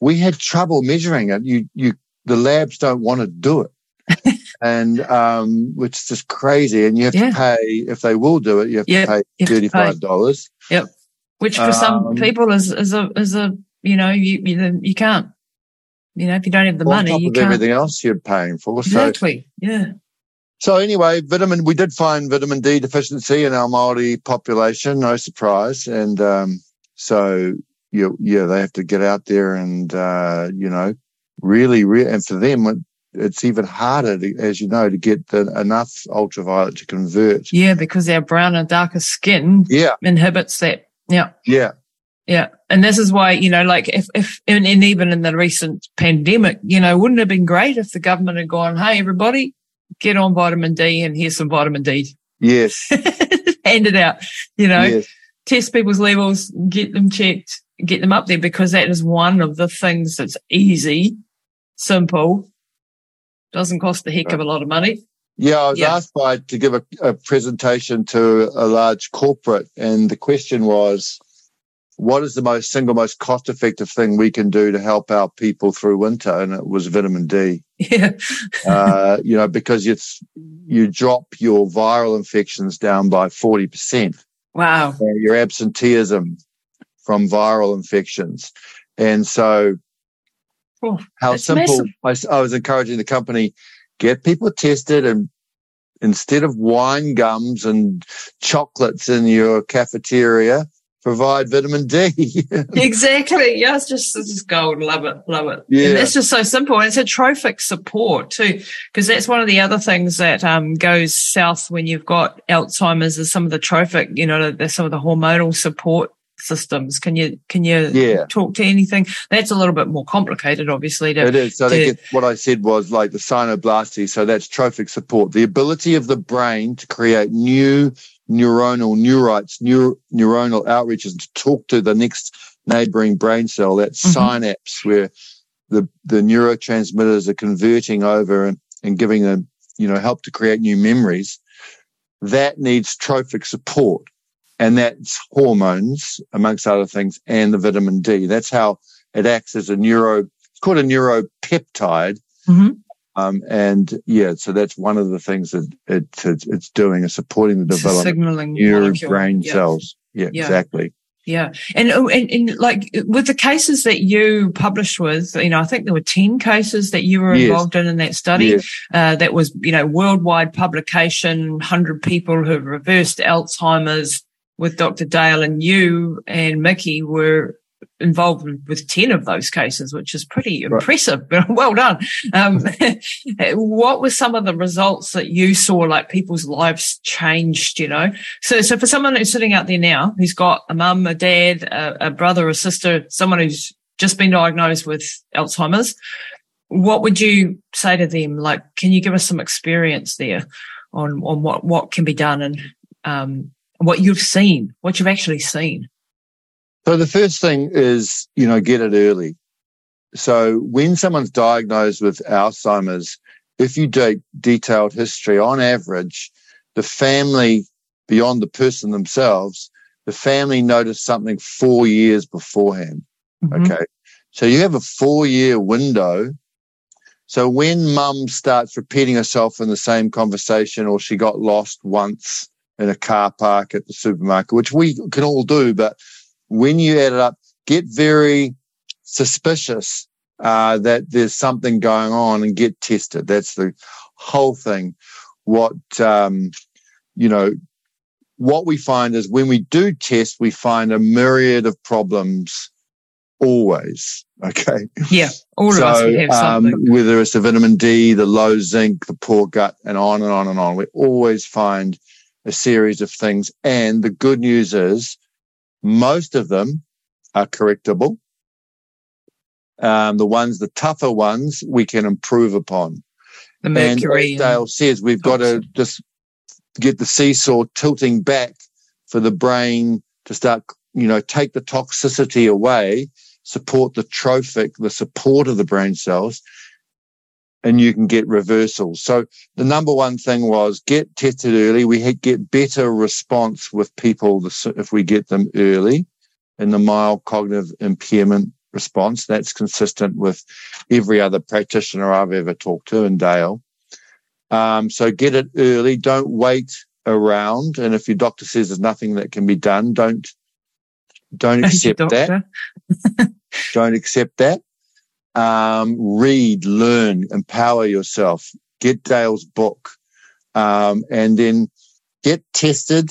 we had trouble measuring it. You, you, the labs don't want to do it. And, um, which is just crazy. And you have Yeah. to pay, if they will do it, you have Yeah, to pay to pay. $35. Yep, which for some Um, people is, is a, is a, you know, you, you, you can't, you know, if you don't have the on money, top you of can't. everything else you're paying for. So, Exactly. Yeah. so anyway, vitamin, we did find vitamin D deficiency in our Maori population, no surprise. And, um, so you, yeah, they have to get out there and, uh, you know, really, re- and for them, it's even harder, to, as you know, to get the, enough ultraviolet to convert. Yeah. Because our brown and darker skin Yeah, inhibits that. Yeah. yeah, Yeah. And this is why, you know, like if, if, and, and even in the recent pandemic, you know, wouldn't it have been great if the government had gone, Hey, everybody get on vitamin D and here's some vitamin D. yes, Hand it out, you know, yes. test people's levels, get them checked, get them up there because that is one of the things that's easy, simple, doesn't cost the heck of a lot of money. Yeah, I was Yeah. asked by to give a, a presentation to a large corporate, and the question was, "What is the most single most cost effective thing we can do to help our people through winter?" And it was vitamin D. Yeah. uh, you know, because it's you drop your viral infections down by forty percent, Wow. your absenteeism from viral infections, and so Oh, how simple. I, I, was encouraging the company get people tested and instead of wine gums and chocolates in your cafeteria, provide vitamin D. Exactly. Yeah, it's just it's just gold. Love it. Love it. Yeah. And it's just so simple. And it's a trophic support too, because that's one of the other things that um, goes south when you've got Alzheimer's is some of the trophic, you know, there's some of the hormonal support systems. Can you, can you Yeah. talk to anything? That's a little bit more complicated, obviously. To, it is. So they to- get, what I said was like the synoblasty. So that's trophic support, the ability of the brain to create new neuronal neurites, neur- neuronal outreaches to talk to the next neighboring brain cell, that Mhm. synapse where the, the neurotransmitters are converting over and, and giving them, you know, help to create new memories. That needs trophic support. And that's hormones, amongst other things, and the vitamin D. That's how it acts as a neuro, it's called a neuropeptide. Mhm. Um, and yeah, so that's one of the things that it, it's, it's doing is supporting the development signaling of new molecule. brain Yeah. cells. Yeah, Yeah. exactly. Yeah. And, oh, and, and like with the cases that you published with, you know, I think there were 10 cases that you were Yes. involved in in that study. Yes. Uh, that was, you know, worldwide publication, 100 people who have reversed Alzheimer's with Dr. Dale and you and Miki were involved with 10 of those cases, which is pretty Right. impressive. well done. Um, what were some of the results that you saw, like people's lives changed, you know? So, so for someone who's sitting out there now, who's got a mum, a dad, a, a brother, a sister, someone who's just been diagnosed with Alzheimer's, what would you say to them? Like, can you give us some experience there on, on what, what can be done and, um, what you've seen, what you've actually seen? So the first thing is, you know, get it early. So when someone's diagnosed with Alzheimer's, if you do detailed history, on average, the family beyond the person themselves, the family noticed something four years beforehand. Mhm. Okay. So you have a four year window. So when mum starts repeating herself in the same conversation or she got lost once in a car park at the supermarket, which we can all do, but when you add it up, get very suspicious uh, that there's something going on and get tested. That's the whole thing. What, um, you know, what we find is when we do test, we find a myriad of problems always. Okay. Yeah. All of us would have um, something. whether it's the vitamin D, the low zinc, the poor gut, and on and on and on, we always find a series of things. And the good news is most of them are correctable. Um, the ones, the tougher ones, we can improve upon. the And mercury. as Dale says, we've got to just get the seesaw tilting back for the brain to start you know, take the toxicity away, support the trophic, the support of the brain cells, and you can get reversals. So the number one thing was get tested early. We get better response with people if we get them early in the mild cognitive impairment response. That's consistent with every other practitioner I've ever talked to and Dale. Um, so get it early. Don't wait around. And if your doctor says there's nothing that can be done, don't don't accept that. don't accept that. Um, read, learn, empower yourself. Get Dale's book, um, and then get tested.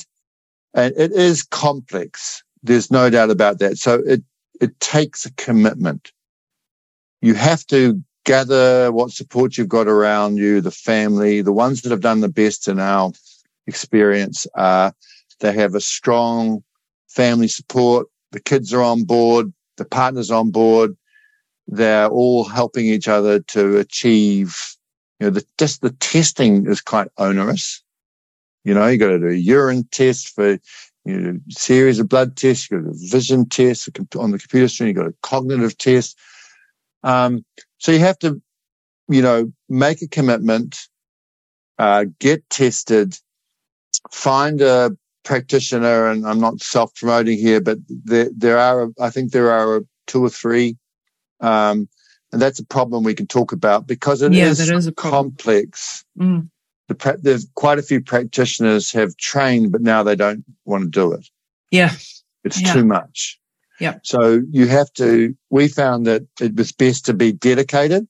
And it is complex. There's no doubt about that. So it it takes a commitment. You have to gather what support you've got around you, the family, the ones that have done the best in our experience are they have a strong family support. The kids are on board. The partner's on board. They're all helping each other to achieve, you know, the, just the testing is quite onerous. You know, you got to do a urine test for, you know, series of blood tests. You got a vision test on the computer screen. You got a cognitive test. Um, so you have to, you know, make a commitment, uh, get tested, find a practitioner, and I'm not self promoting here, but there, there are, I think there are two or three. Um, and that's a problem we can talk about because it yeah, is, is complex. Mm. The, there's quite a few practitioners have trained, but now they don't want to do it. Yeah. It's yeah. too much. Yeah. So you have to, we found that it was best to be dedicated.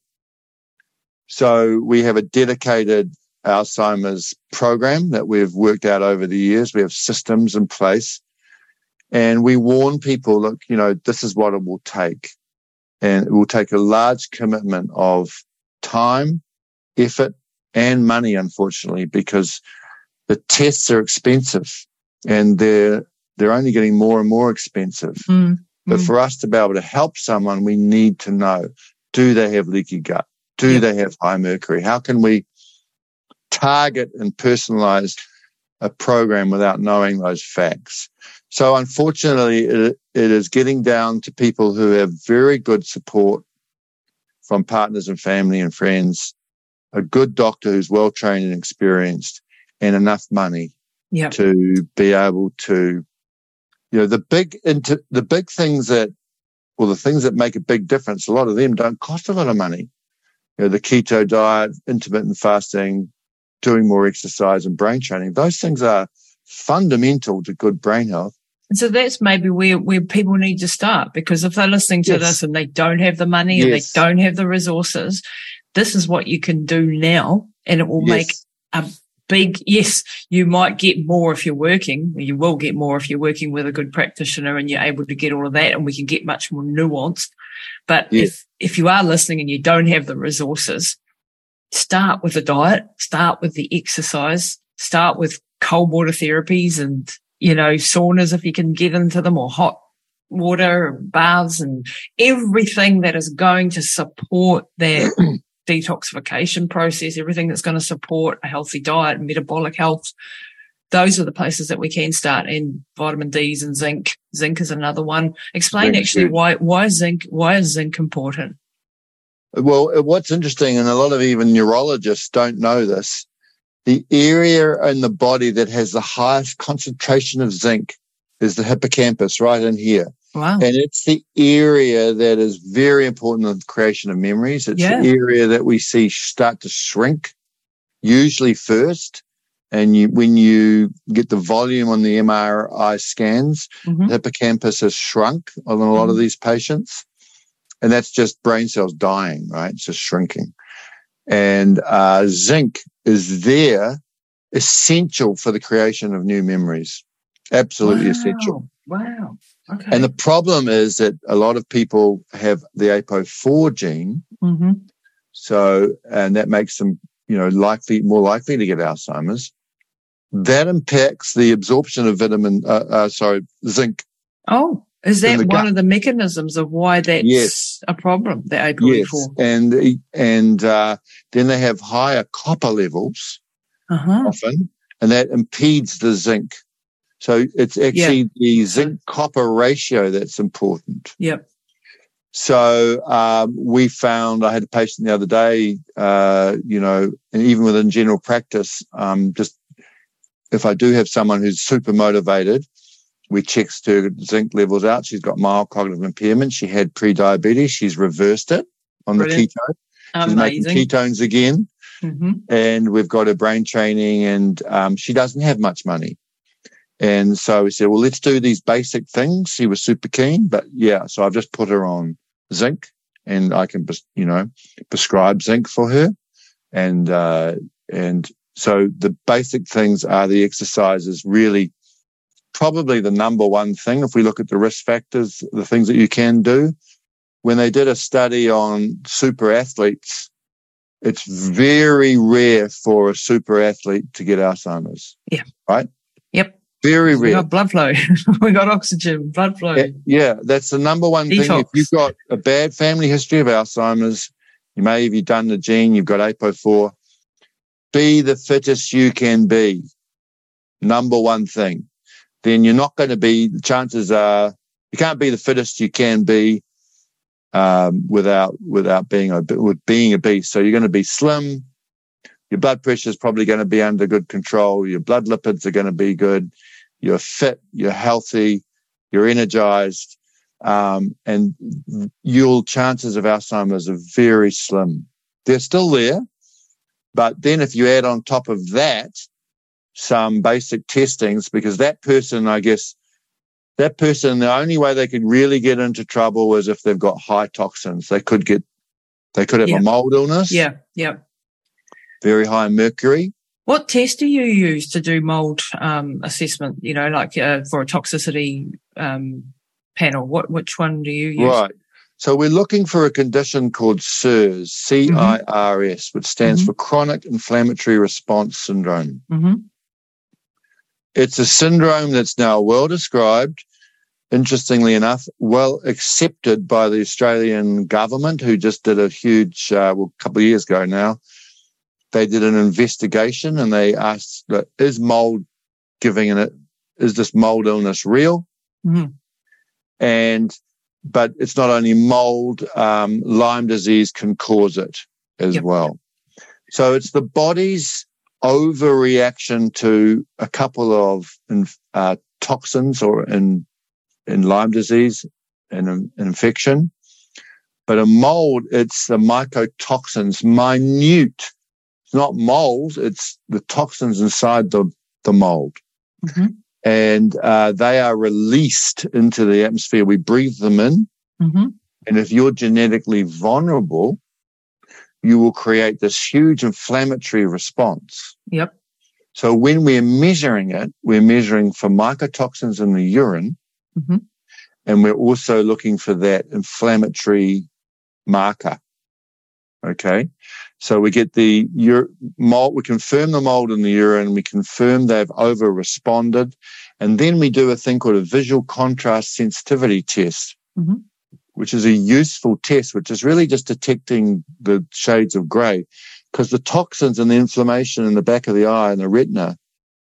So we have a dedicated Alzheimer's program that we've worked out over the years. We have systems in place and we warn people, look, you know, this is what it will take. And it will take a large commitment of time, effort and money, unfortunately, because the tests are expensive and they're they're only getting more and more expensive. Mm, but mm. for us to be able to help someone, we need to know, do they have leaky gut? Do Yep. they have high mercury? How can we target and personalize a program without knowing those facts? So unfortunately, it, it is getting down to people who have very good support from partners and family and friends, a good doctor who's well trained and experienced and enough money Yeah. to be able to, you know, the big into the big things that, well, the things that make a big difference, a lot of them don't cost a lot of money. You know, the keto diet, intermittent fasting, doing more exercise and brain training. Those things are fundamental to good brain health. And so that's maybe where, where people need to start because if they're listening to Yes. this and they don't have the money and they don't have the resources, this is what you can do now and it will make a big, yes, you might get more if you're working. You will get more if you're working with a good practitioner and you're able to get all of that and we can get much more nuanced. But Yes. if, if you are listening and you don't have the resources, start with the diet, start with the exercise, start with cold water therapies and, you know, saunas if you can get into them or hot water and baths and everything that is going to support that detoxification process, everything that's going to support a healthy diet, metabolic health. Those are the places that we can start and vitamin D's and zinc. Zinc is another one. Explain actually why, why zinc, why is zinc important? Well, what's interesting, and a lot of even neurologists don't know this, the area in the body that has the highest concentration of zinc is the hippocampus right in here. Wow. And it's the area that is very important in the creation of memories. It's Yeah. the area that we see start to shrink, usually first. And you, when you get the volume on the MRI scans, Mhm. the hippocampus has shrunk on a lot of Mhm. these patients. And that's just brain cells dying, right? It's just shrinking. And uh, zinc is there essential for the creation of new memories. Absolutely essential. Wow. Okay. And the problem is that a lot of people have the ApoE4 gene. hmm So, and that makes them, you know, likely, more likely to get Alzheimer's. That impacts the absorption of vitamin, uh, uh, sorry, zinc. Oh, is that one of the mechanisms of why that's Yes. a problem? The Yes. ApoE4. And, and, uh, then they have higher copper levels Uh huh. often, and that impedes the zinc. So it's actually yeah. the zinc copper ratio that's important. Yep. So um, we found I had a patient the other day, uh, you know, and even within general practice, um, just if I do have someone who's super motivated, we check her zinc levels out. She's got mild cognitive impairment. She had pre-diabetes. She's reversed it on Brilliant. the ketone. She's Amazing. making ketones again. Mm-hmm. And we've got her brain training and um, she doesn't have much money. And so we said, well, let's do these basic things. She was super keen, but yeah, so I've just put her on zinc and I can, you know, prescribe zinc for her. And, uh, and so the basic things are the exercises really probably the number one thing. If we look at the risk factors, the things that you can do when they did a study on super athletes, it's very rare for a super athlete to get Alzheimer's. Yeah. Right? Yep. Very rare. We got blood flow. we got oxygen, blood flow. Yeah, yeah, that's the number one Detox. thing. If you've got a bad family history of Alzheimer's, you may have done the gene, you've got APOE4, be the fittest you can be. Number one thing. Then you're not going to be, the chances are you can't be the fittest you can be um, without without being a with being obese. So you're going to be slim. Your blood pressure is probably going to be under good control. Your blood lipids are going to be good you're fit, you're healthy, you're energized, um, and your chances of Alzheimer's are very slim. They're still there, but then if you add on top of that some basic testings, because that person, I guess, that person, the only way they could really get into trouble was if they've got high toxins. They could get, they could have yeah. a mold illness. Yeah, yeah. Very high mercury. What test do you use to do mold um, assessment? You know, like uh, for a toxicity um, panel. What which one do you use? Right. So we're looking for a condition called CIRS, C-I-R-S, which stands mm-hmm. for Chronic Inflammatory Response Syndrome. Mm-hmm. It's a syndrome that's now well described, interestingly enough, well accepted by the Australian government, who just did a huge, uh, well, a couple of years ago now, they did an investigation and they asked, is mold giving in it, is this mold illness real? Mm-hmm. And, but it's not only mold, um, Lyme disease can cause it as yep. well. So it's the body's overreaction to a couple of uh, toxins or in, in Lyme disease and an infection. But a mold, it's the mycotoxins, minute It's not mold, it's the toxins inside the, the mold. Mm-hmm. And uh, they are released into the atmosphere. We breathe them in. Mm-hmm. And if you're genetically vulnerable, you will create this huge inflammatory response. Yep. So when we're measuring it, we're measuring for mycotoxins in the urine. Mm-hmm. And we're also looking for that inflammatory marker. Okay. So we get the ur- mold, we confirm the mold in the urine, we confirm they've over responded. And then we do a thing called a visual contrast sensitivity test, mm-hmm. Which is a useful test, which is really just detecting the shades of gray because the toxins and the inflammation in the back of the eye and the retina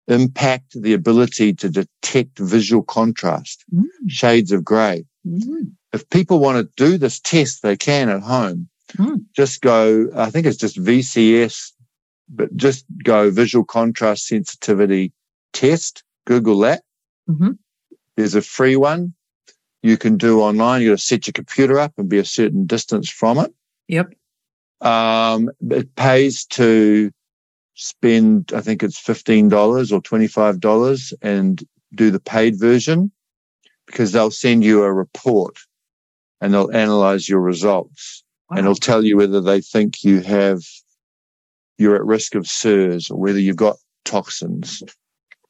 impact the ability to detect visual contrast, mm. shades of gray. Mm. If people want to do this test, they can at home. Mm. Just go, I think it's just VCS, but just go visual contrast sensitivity test. Google that. Mm-hmm. There's a free one you can do online. You got to set your computer up and be a certain distance from it. Yep. Um, it pays to spend, I think it's $15 or $25 and do the paid version because they'll send you a report and they'll analyze your results wow. and it'll tell you whether they think you have, you're at risk of CIRS or whether you've got toxins.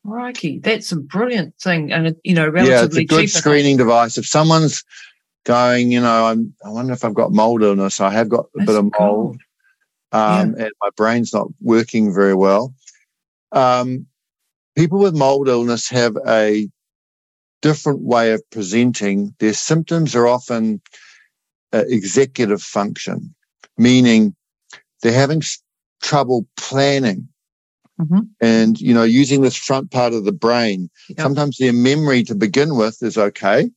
Crikey, that's a brilliant thing, and you know, relatively yeah, it's a good screening device. If someone's going, you know, I'm, I wonder if I've got mold illness. I have got a that's bit of mold, um, yeah. and my brain's not working very well. Um, people with mold illness have a different way of presenting. Their symptoms are often uh, executive function, meaning they're having trouble planning. Mhm. And, you know, using this front part of the brain, Yep. sometimes their memory to begin with is okay,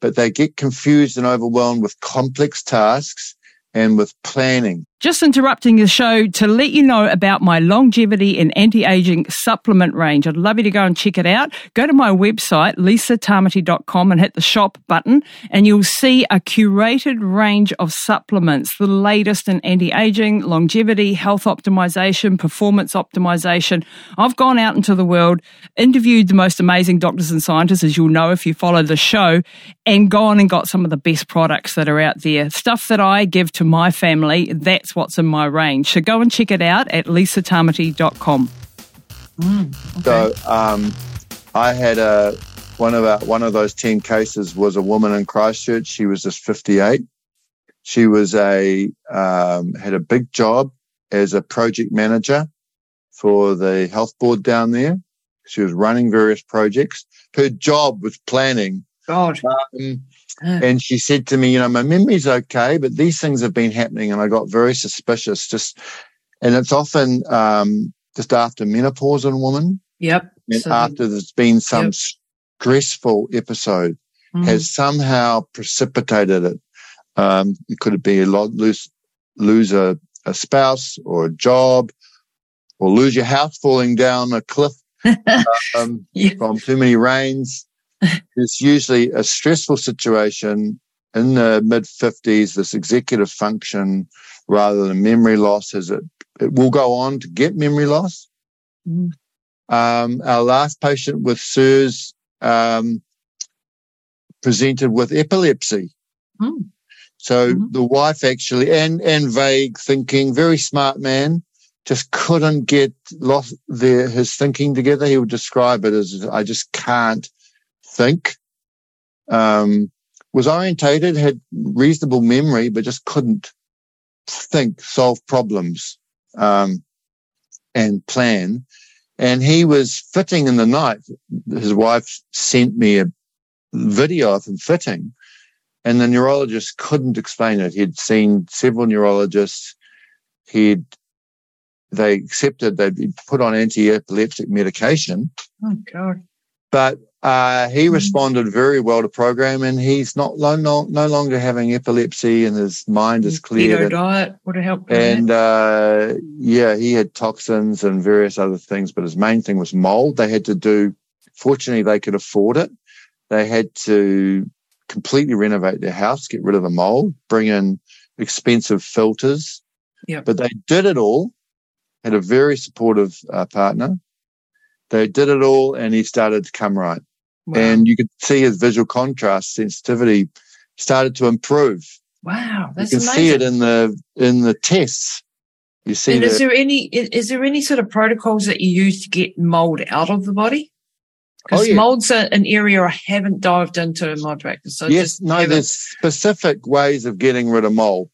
but they get confused and overwhelmed with complex tasks and with planning. Just interrupting the show to let you know about my longevity and anti-aging supplement range. I'd love you to go and check it out. Go to my website, lisatamati.com and hit the shop button and you'll see a curated range of supplements, the latest in anti-aging, longevity, health optimization, performance optimization. I've gone out into the world, interviewed the most amazing doctors and scientists, as you'll know if you follow the show, and gone and got some of the best products that are out there. Stuff that I give to my family, that's what's in my range. So go and check it out at lisatamati.com. So um, I had a one of our, one of those ten cases was a woman in Christchurch. She was just fifty eight. She was a um, had a big job as a project manager for the health board down there. She was running various projects. Her job was planning. God. Um, and she said to me, you know, my memory's okay, but these things have been happening, and I got very suspicious. Just, and it's often um, just after menopause in a woman Yep. and So- after there's been some Yep. stressful episode Mm. has somehow precipitated it. Um, it could be a lot lose lose a, a spouse or a job, or lose your house falling down a cliff um, Yeah. from too many rains. It's usually a stressful situation in the mid fifties. This executive function, rather than memory loss, is it? It will go on to get memory loss. Mm. Um, our last patient with CIRS um, presented with epilepsy. Mm. So Mhm. the wife actually, and and vague thinking, very smart man, just couldn't get lost their his thinking together. He would describe it as I just can't think. Um, was orientated, had reasonable memory, but just couldn't think, solve problems, um, and plan. And he was fitting in the night. His wife sent me a video of him fitting and the neurologist couldn't explain it. He'd seen several neurologists. He'd, they accepted they'd be put on anti-epileptic medication, Oh God. but uh, he Mhm. responded very well to program and he's not no, no, no longer having epilepsy and his mind is clear. Keto And, diet would have helped. and uh, yeah, he had toxins and various other things, but his main thing was mold. They had to do, fortunately, they could afford it. They had to completely renovate their house, get rid of the mold, bring in expensive filters. Yep. But they did it all, had a very supportive uh, partner. They did it all and he started to come right. Wow. And you could see his visual contrast sensitivity started to improve. wow, that's You can amazing. see it in the, in the tests. You see and the, is there any is, there any sort of protocols that you use to get mold out of the body? Because Oh, yeah. mold's a, an area I haven't dived into in my practice. So yes, no, haven't- there's specific ways of getting rid of mold.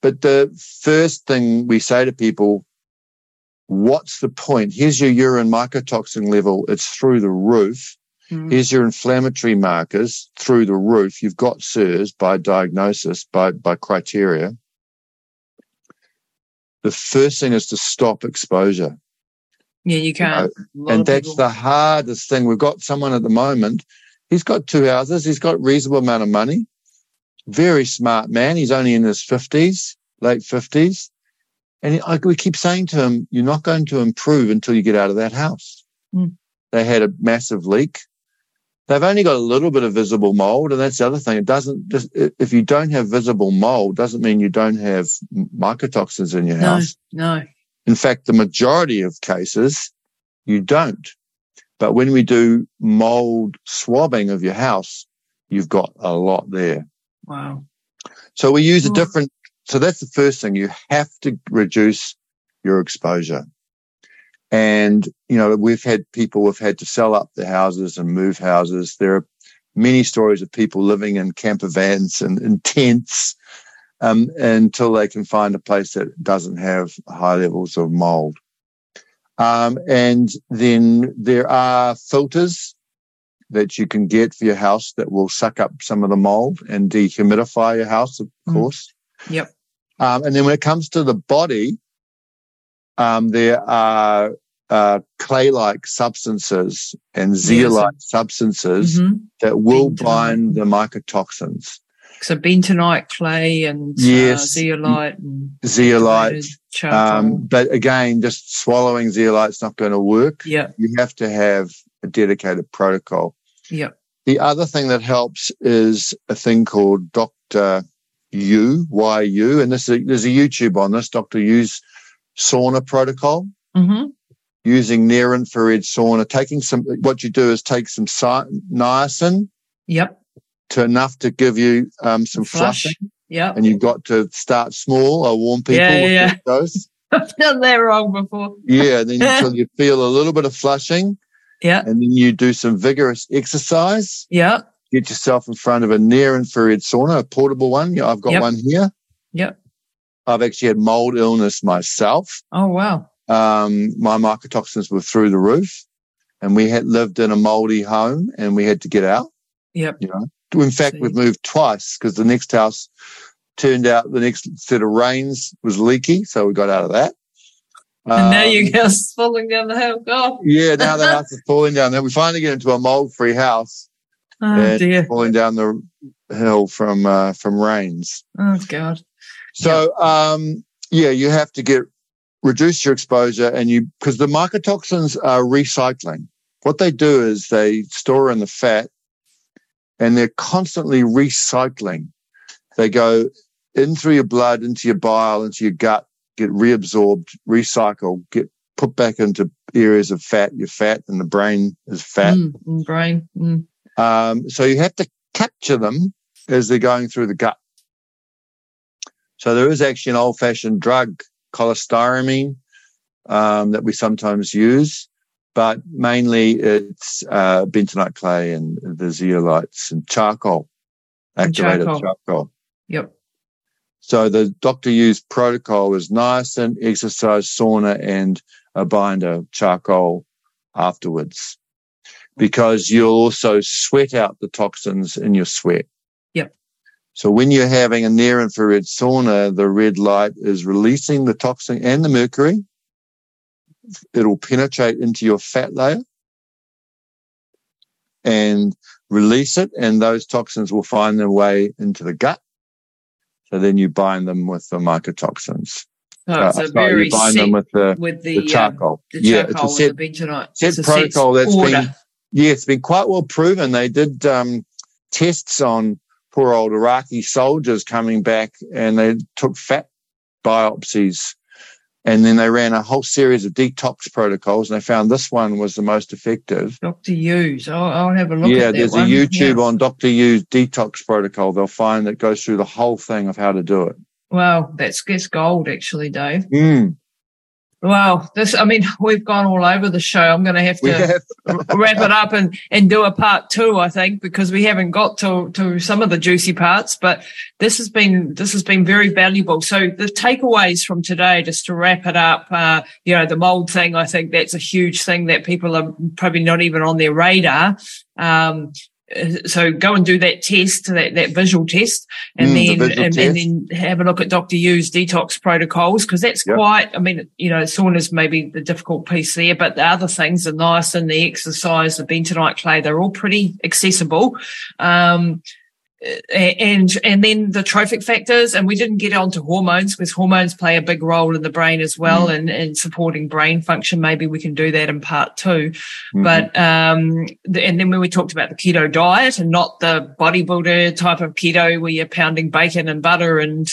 But the first thing we say to people, what's the point? Here's your urine mycotoxin level. It's through the roof. Mm. Here's your inflammatory markers through the roof. You've got CIRS by diagnosis, by, by criteria. The first thing is to stop exposure. yeah, you can't. A lot And that's people- the hardest thing. We've got someone at the moment. He's got two houses. He's got reasonable amount of money. Very smart man. He's only in his fifties, late fifties. And I, we keep saying to him, you're not going to improve until you get out of that house. Mm. They had a massive leak. They've only got a little bit of visible mold. And that's the other thing. It doesn't just, if you don't have visible mold, doesn't mean you don't have mycotoxins in your house. no. In fact, the majority of cases, you don't. But when we do mold swabbing of your house, you've got a lot there. Wow. So we use a different, so that's the first thing. You have to reduce your exposure. And, you know, we've had people who've had to sell up their houses and move houses. There are many stories of people living in camper vans and in tents um, until they can find a place that doesn't have high levels of mold. Um, and then there are filters that you can get for your house that will suck up some of the mold and dehumidify your house, of Mm. course. Yep. Um, and then when it comes to the body, um, there are uh, clay-like substances and zeolite substances Mhm. that will Bentonite. bind the mycotoxins. So bentonite, clay, and Yes. uh, zeolite, and Zeolite, um, but again, just swallowing zeolite's not going to work. yeah, You have to have a dedicated protocol. yeah. The other thing that helps is a thing called Dr. Yu, Y U, and this is, there's a YouTube on this, Dr. Yu's sauna protocol. hmm using near infrared sauna, taking some, what you do is take some niacin Yep. to enough to give you um, some Flush. flushing, Yep. and you've got to start small. I warn people Yeah, with yeah, that dose. I've done that wrong before. Yeah, then until you feel a little bit of flushing, Yeah. and then you do some vigorous exercise. Yeah. Get yourself in front of a near infrared sauna, a portable one. Yeah, I've got Yep. one here. Yep. I've actually had mold illness myself. Oh wow. Um, my mycotoxins were through the roof and we had lived in a moldy home and we had to get out. Yep. You know, in fact, we've moved twice because the next house turned out the next set of rains was leaky. So we got out of that. And now Um, your house is falling down the hill. God. yeah, now the house is falling down. Then we finally get into a mold free house Oh and dear. falling down the hill from, uh, from rains. Oh God. So, um, yeah, you have to get reduce your exposure and you because the mycotoxins are recycling. What they do is they store in the fat and they're constantly recycling. They go in through your blood, into your bile, into your gut, get reabsorbed, recycled, get put back into areas of fat. Your fat and the brain is fat. Mm, mm, brain. Mm. Um, so you have to capture them as they're going through the gut. So there is actually an old fashioned drug, cholestyramine, um, that we sometimes use, but mainly it's, uh, bentonite clay and the zeolites and charcoal, And activated charcoal. charcoal. Yep. So the Dr. Yu's protocol was niacin, exercise, sauna, and a binder charcoal afterwards, because you'll also sweat out the toxins in your sweat. So when you're having a near infrared sauna, the red light is releasing the toxin and the mercury. It'll penetrate into your fat layer and release it, and those toxins will find their way into the gut. So then you bind them with the mycotoxins. So Uh, it's a sorry, very you bind set them with the, with the, the um, charcoal. the yeah, charcoal it's a set, and the bentonite. set protocol that's order. been yeah, it's been quite well proven. They did um, tests on poor old Iraqi soldiers coming back, and they took fat biopsies, and then they ran a whole series of detox protocols, and they found this one was the most effective. Dr. Yu's. I'll, I'll have a look yeah, at that Yeah, there's one. a YouTube Yeah. on Dr. Yu's detox protocol. They'll find that goes through the whole thing of how to do it. Wow, that's that's gold actually, Dave. Mm. Wow, this I mean, we've gone all over the show. I'm have to have wrap it up and, and do a part two, I think, because we haven't got to, to some of the juicy parts, but this has been, this has been very valuable. So the takeaways from today, just to wrap it up, uh, you know, the mold thing, I think that's a huge thing that people are probably not even on their radar. Um, so go and do that test, that, that visual test, and Mm, then visual and, test. and then have a look at Dr. Yu's detox protocols because that's Yep. quite. I mean, you know, sauna's maybe the difficult piece there, but the other things, the niacin, the exercise, the bentonite clay, they're all pretty accessible. Um, and and then the trophic factors, and we didn't get onto hormones because hormones play a big role in the brain as well, and and supporting brain function. Maybe we can do that in part two. Mhm. But um, and then when we talked about the keto diet and not the bodybuilder type of keto where you're pounding bacon and butter and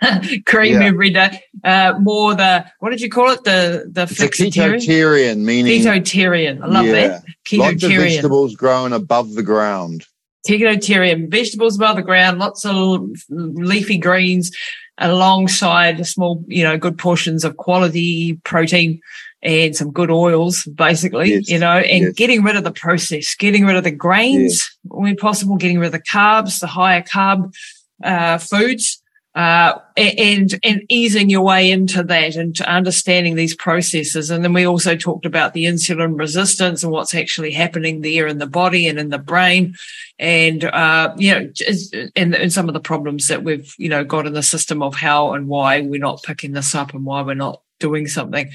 cream Yeah. every day, uh, more the what did you call it? The the flexitarian, ketotarian, meaning ketotarian. I love Yeah. that lots of vegetables growing above the ground. Ketotarian, vegetables above the ground, lots of leafy greens, alongside small, you know, good portions of quality protein and some good oils, basically, Yes, you know, and yes. getting rid of the process, getting rid of the grains when possible, getting rid of the carbs, the higher carb uh, foods. Uh, and, and easing your way into that and understanding these processes. And then we also talked about the insulin resistance and what's actually happening there in the body and in the brain and uh, you know, and, and some of the problems that we've you know got in the system of how and why we're not picking this up and why we're not doing something.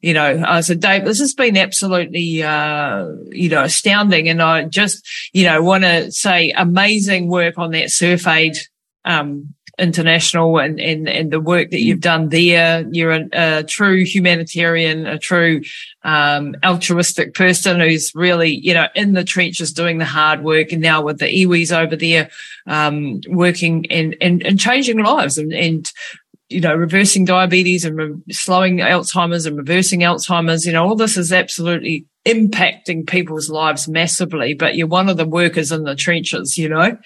you know, I said, Dave, this has been absolutely, uh, you know, astounding. And I just, you know, want to say amazing work on that SurfAid, um, international and, and, and the work that you've done there. You're a, a true humanitarian, a true, um, altruistic person who's really, you know, in the trenches doing the hard work. And now with the iwis over there, um, working and, and, and changing lives and, and you know, reversing diabetes and re- slowing Alzheimer's and reversing Alzheimer's. You know, all this is absolutely impacting people's lives massively, but you're one of the workers in the trenches, you know.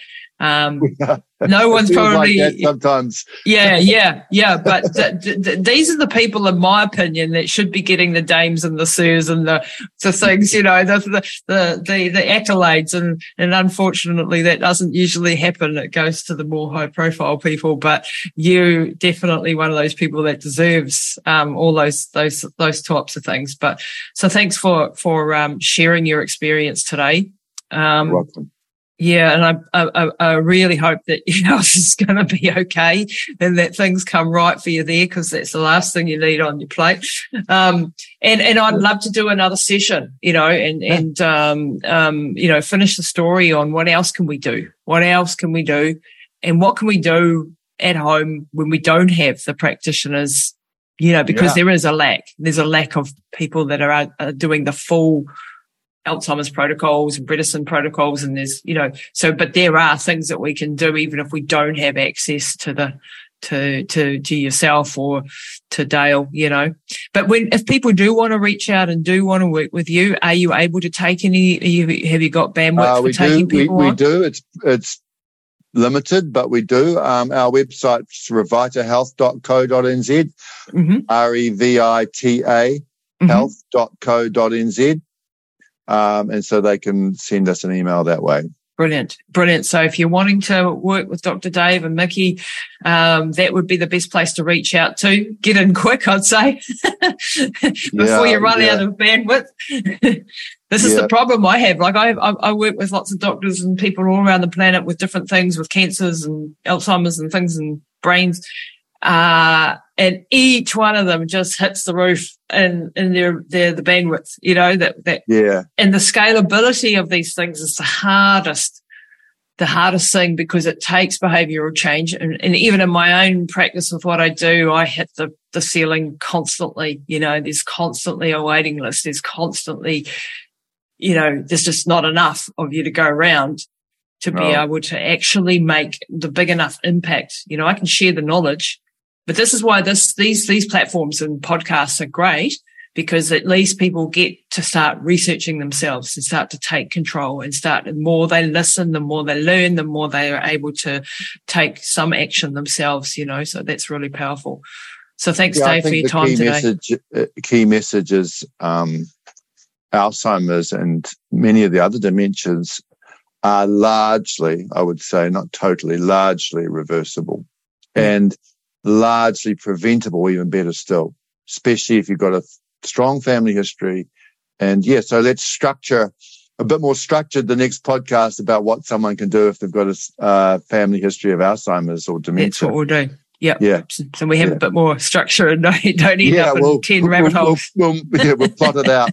Um, no one's probably like sometimes. Yeah, yeah, yeah. But th- th- these are the people, in my opinion, that should be getting the dames and the sirs and the the things, you know, the the the the, the accolades. And and unfortunately, that doesn't usually happen. It goes to the more high profile people. But you definitely one of those people that deserves um, all those those those types of things. But so thanks for for um, sharing your experience today. Um, welcome. Yeah, and I, I, I really hope that yours is going to be okay and that things come right for you there because that's the last thing you need on your plate. Um, and and I'd love to do another session, you know, and and um, um, you know, finish the story on what else can we do? What else can we do? And what can we do at home when we don't have the practitioners? You know, because yeah. there is a lack. There's a lack of people that are, are doing the full Alzheimer's protocols and Bredesen protocols. And there's, you know, so, but there are things that we can do even if we don't have access to the, to, to, to yourself or to Dale, you know, but when, if people do want to reach out and do want to work with you, are you able to take any, you, have you got bandwidth uh, for taking do, people we, on? We do. It's, it's limited, but we do. Um, our website's revitahealth.co.nz, mm-hmm. R-E-V-I-T-A mm-hmm. health.co.nz. Um, and so they can send us an email that way. Brilliant. Brilliant. So if you're wanting to work with Dr. Dave and Miki, um, that would be the best place to reach out to. Get in quick, I'd say, before yeah, you run yeah. out of bandwidth. this is yeah. the problem I have. Like I, I work with lots of doctors and people all around the planet with different things with cancers and Alzheimer's and things and brains. Uh, and each one of them just hits the roof in, in their, their, the bandwidth, you know, that, that, yeah. And the scalability of these things is the hardest, the hardest thing because it takes behavioral change. And, and even in my own practice with what I do, I hit the, the ceiling constantly, you know, there's constantly a waiting list. There's constantly, you know, there's just not enough of you to go around to be oh. able to actually make the big enough impact. You know, I can share the knowledge, but this is why this, these, these platforms and podcasts are great because at least people get to start researching themselves and start to take control and start the more they listen, the more they learn, the more they are able to take some action themselves, you know, so that's really powerful. So thanks, yeah, Dave, for your time today. Message, uh, key message is, um, Alzheimer's and many of the other dementias are largely, I would say, not totally, largely reversible. Mm. And largely preventable, even better still, especially if you've got a strong family history. And yeah, so let's structure a bit more structured the next podcast about what someone can do if they've got a uh, family history of Alzheimer's or dementia. That's what we'll do. Yep. Yeah. So we have yeah. a bit more structure and don't, don't end yeah, up in we'll, 10 we'll, rabbit holes. We'll, we'll, yeah, we'll plot it out.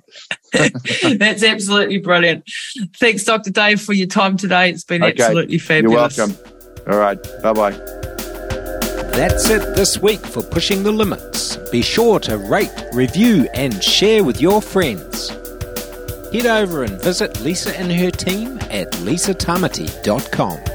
That's absolutely brilliant. Thanks, Dr. Dave, for your time today. It's been okay. absolutely fabulous. You're welcome. All right. Bye bye. That's it this week for Pushing the Limits. Be sure to rate, review, and share with your friends. Head over and visit Lisa and her team at lisatamati.com.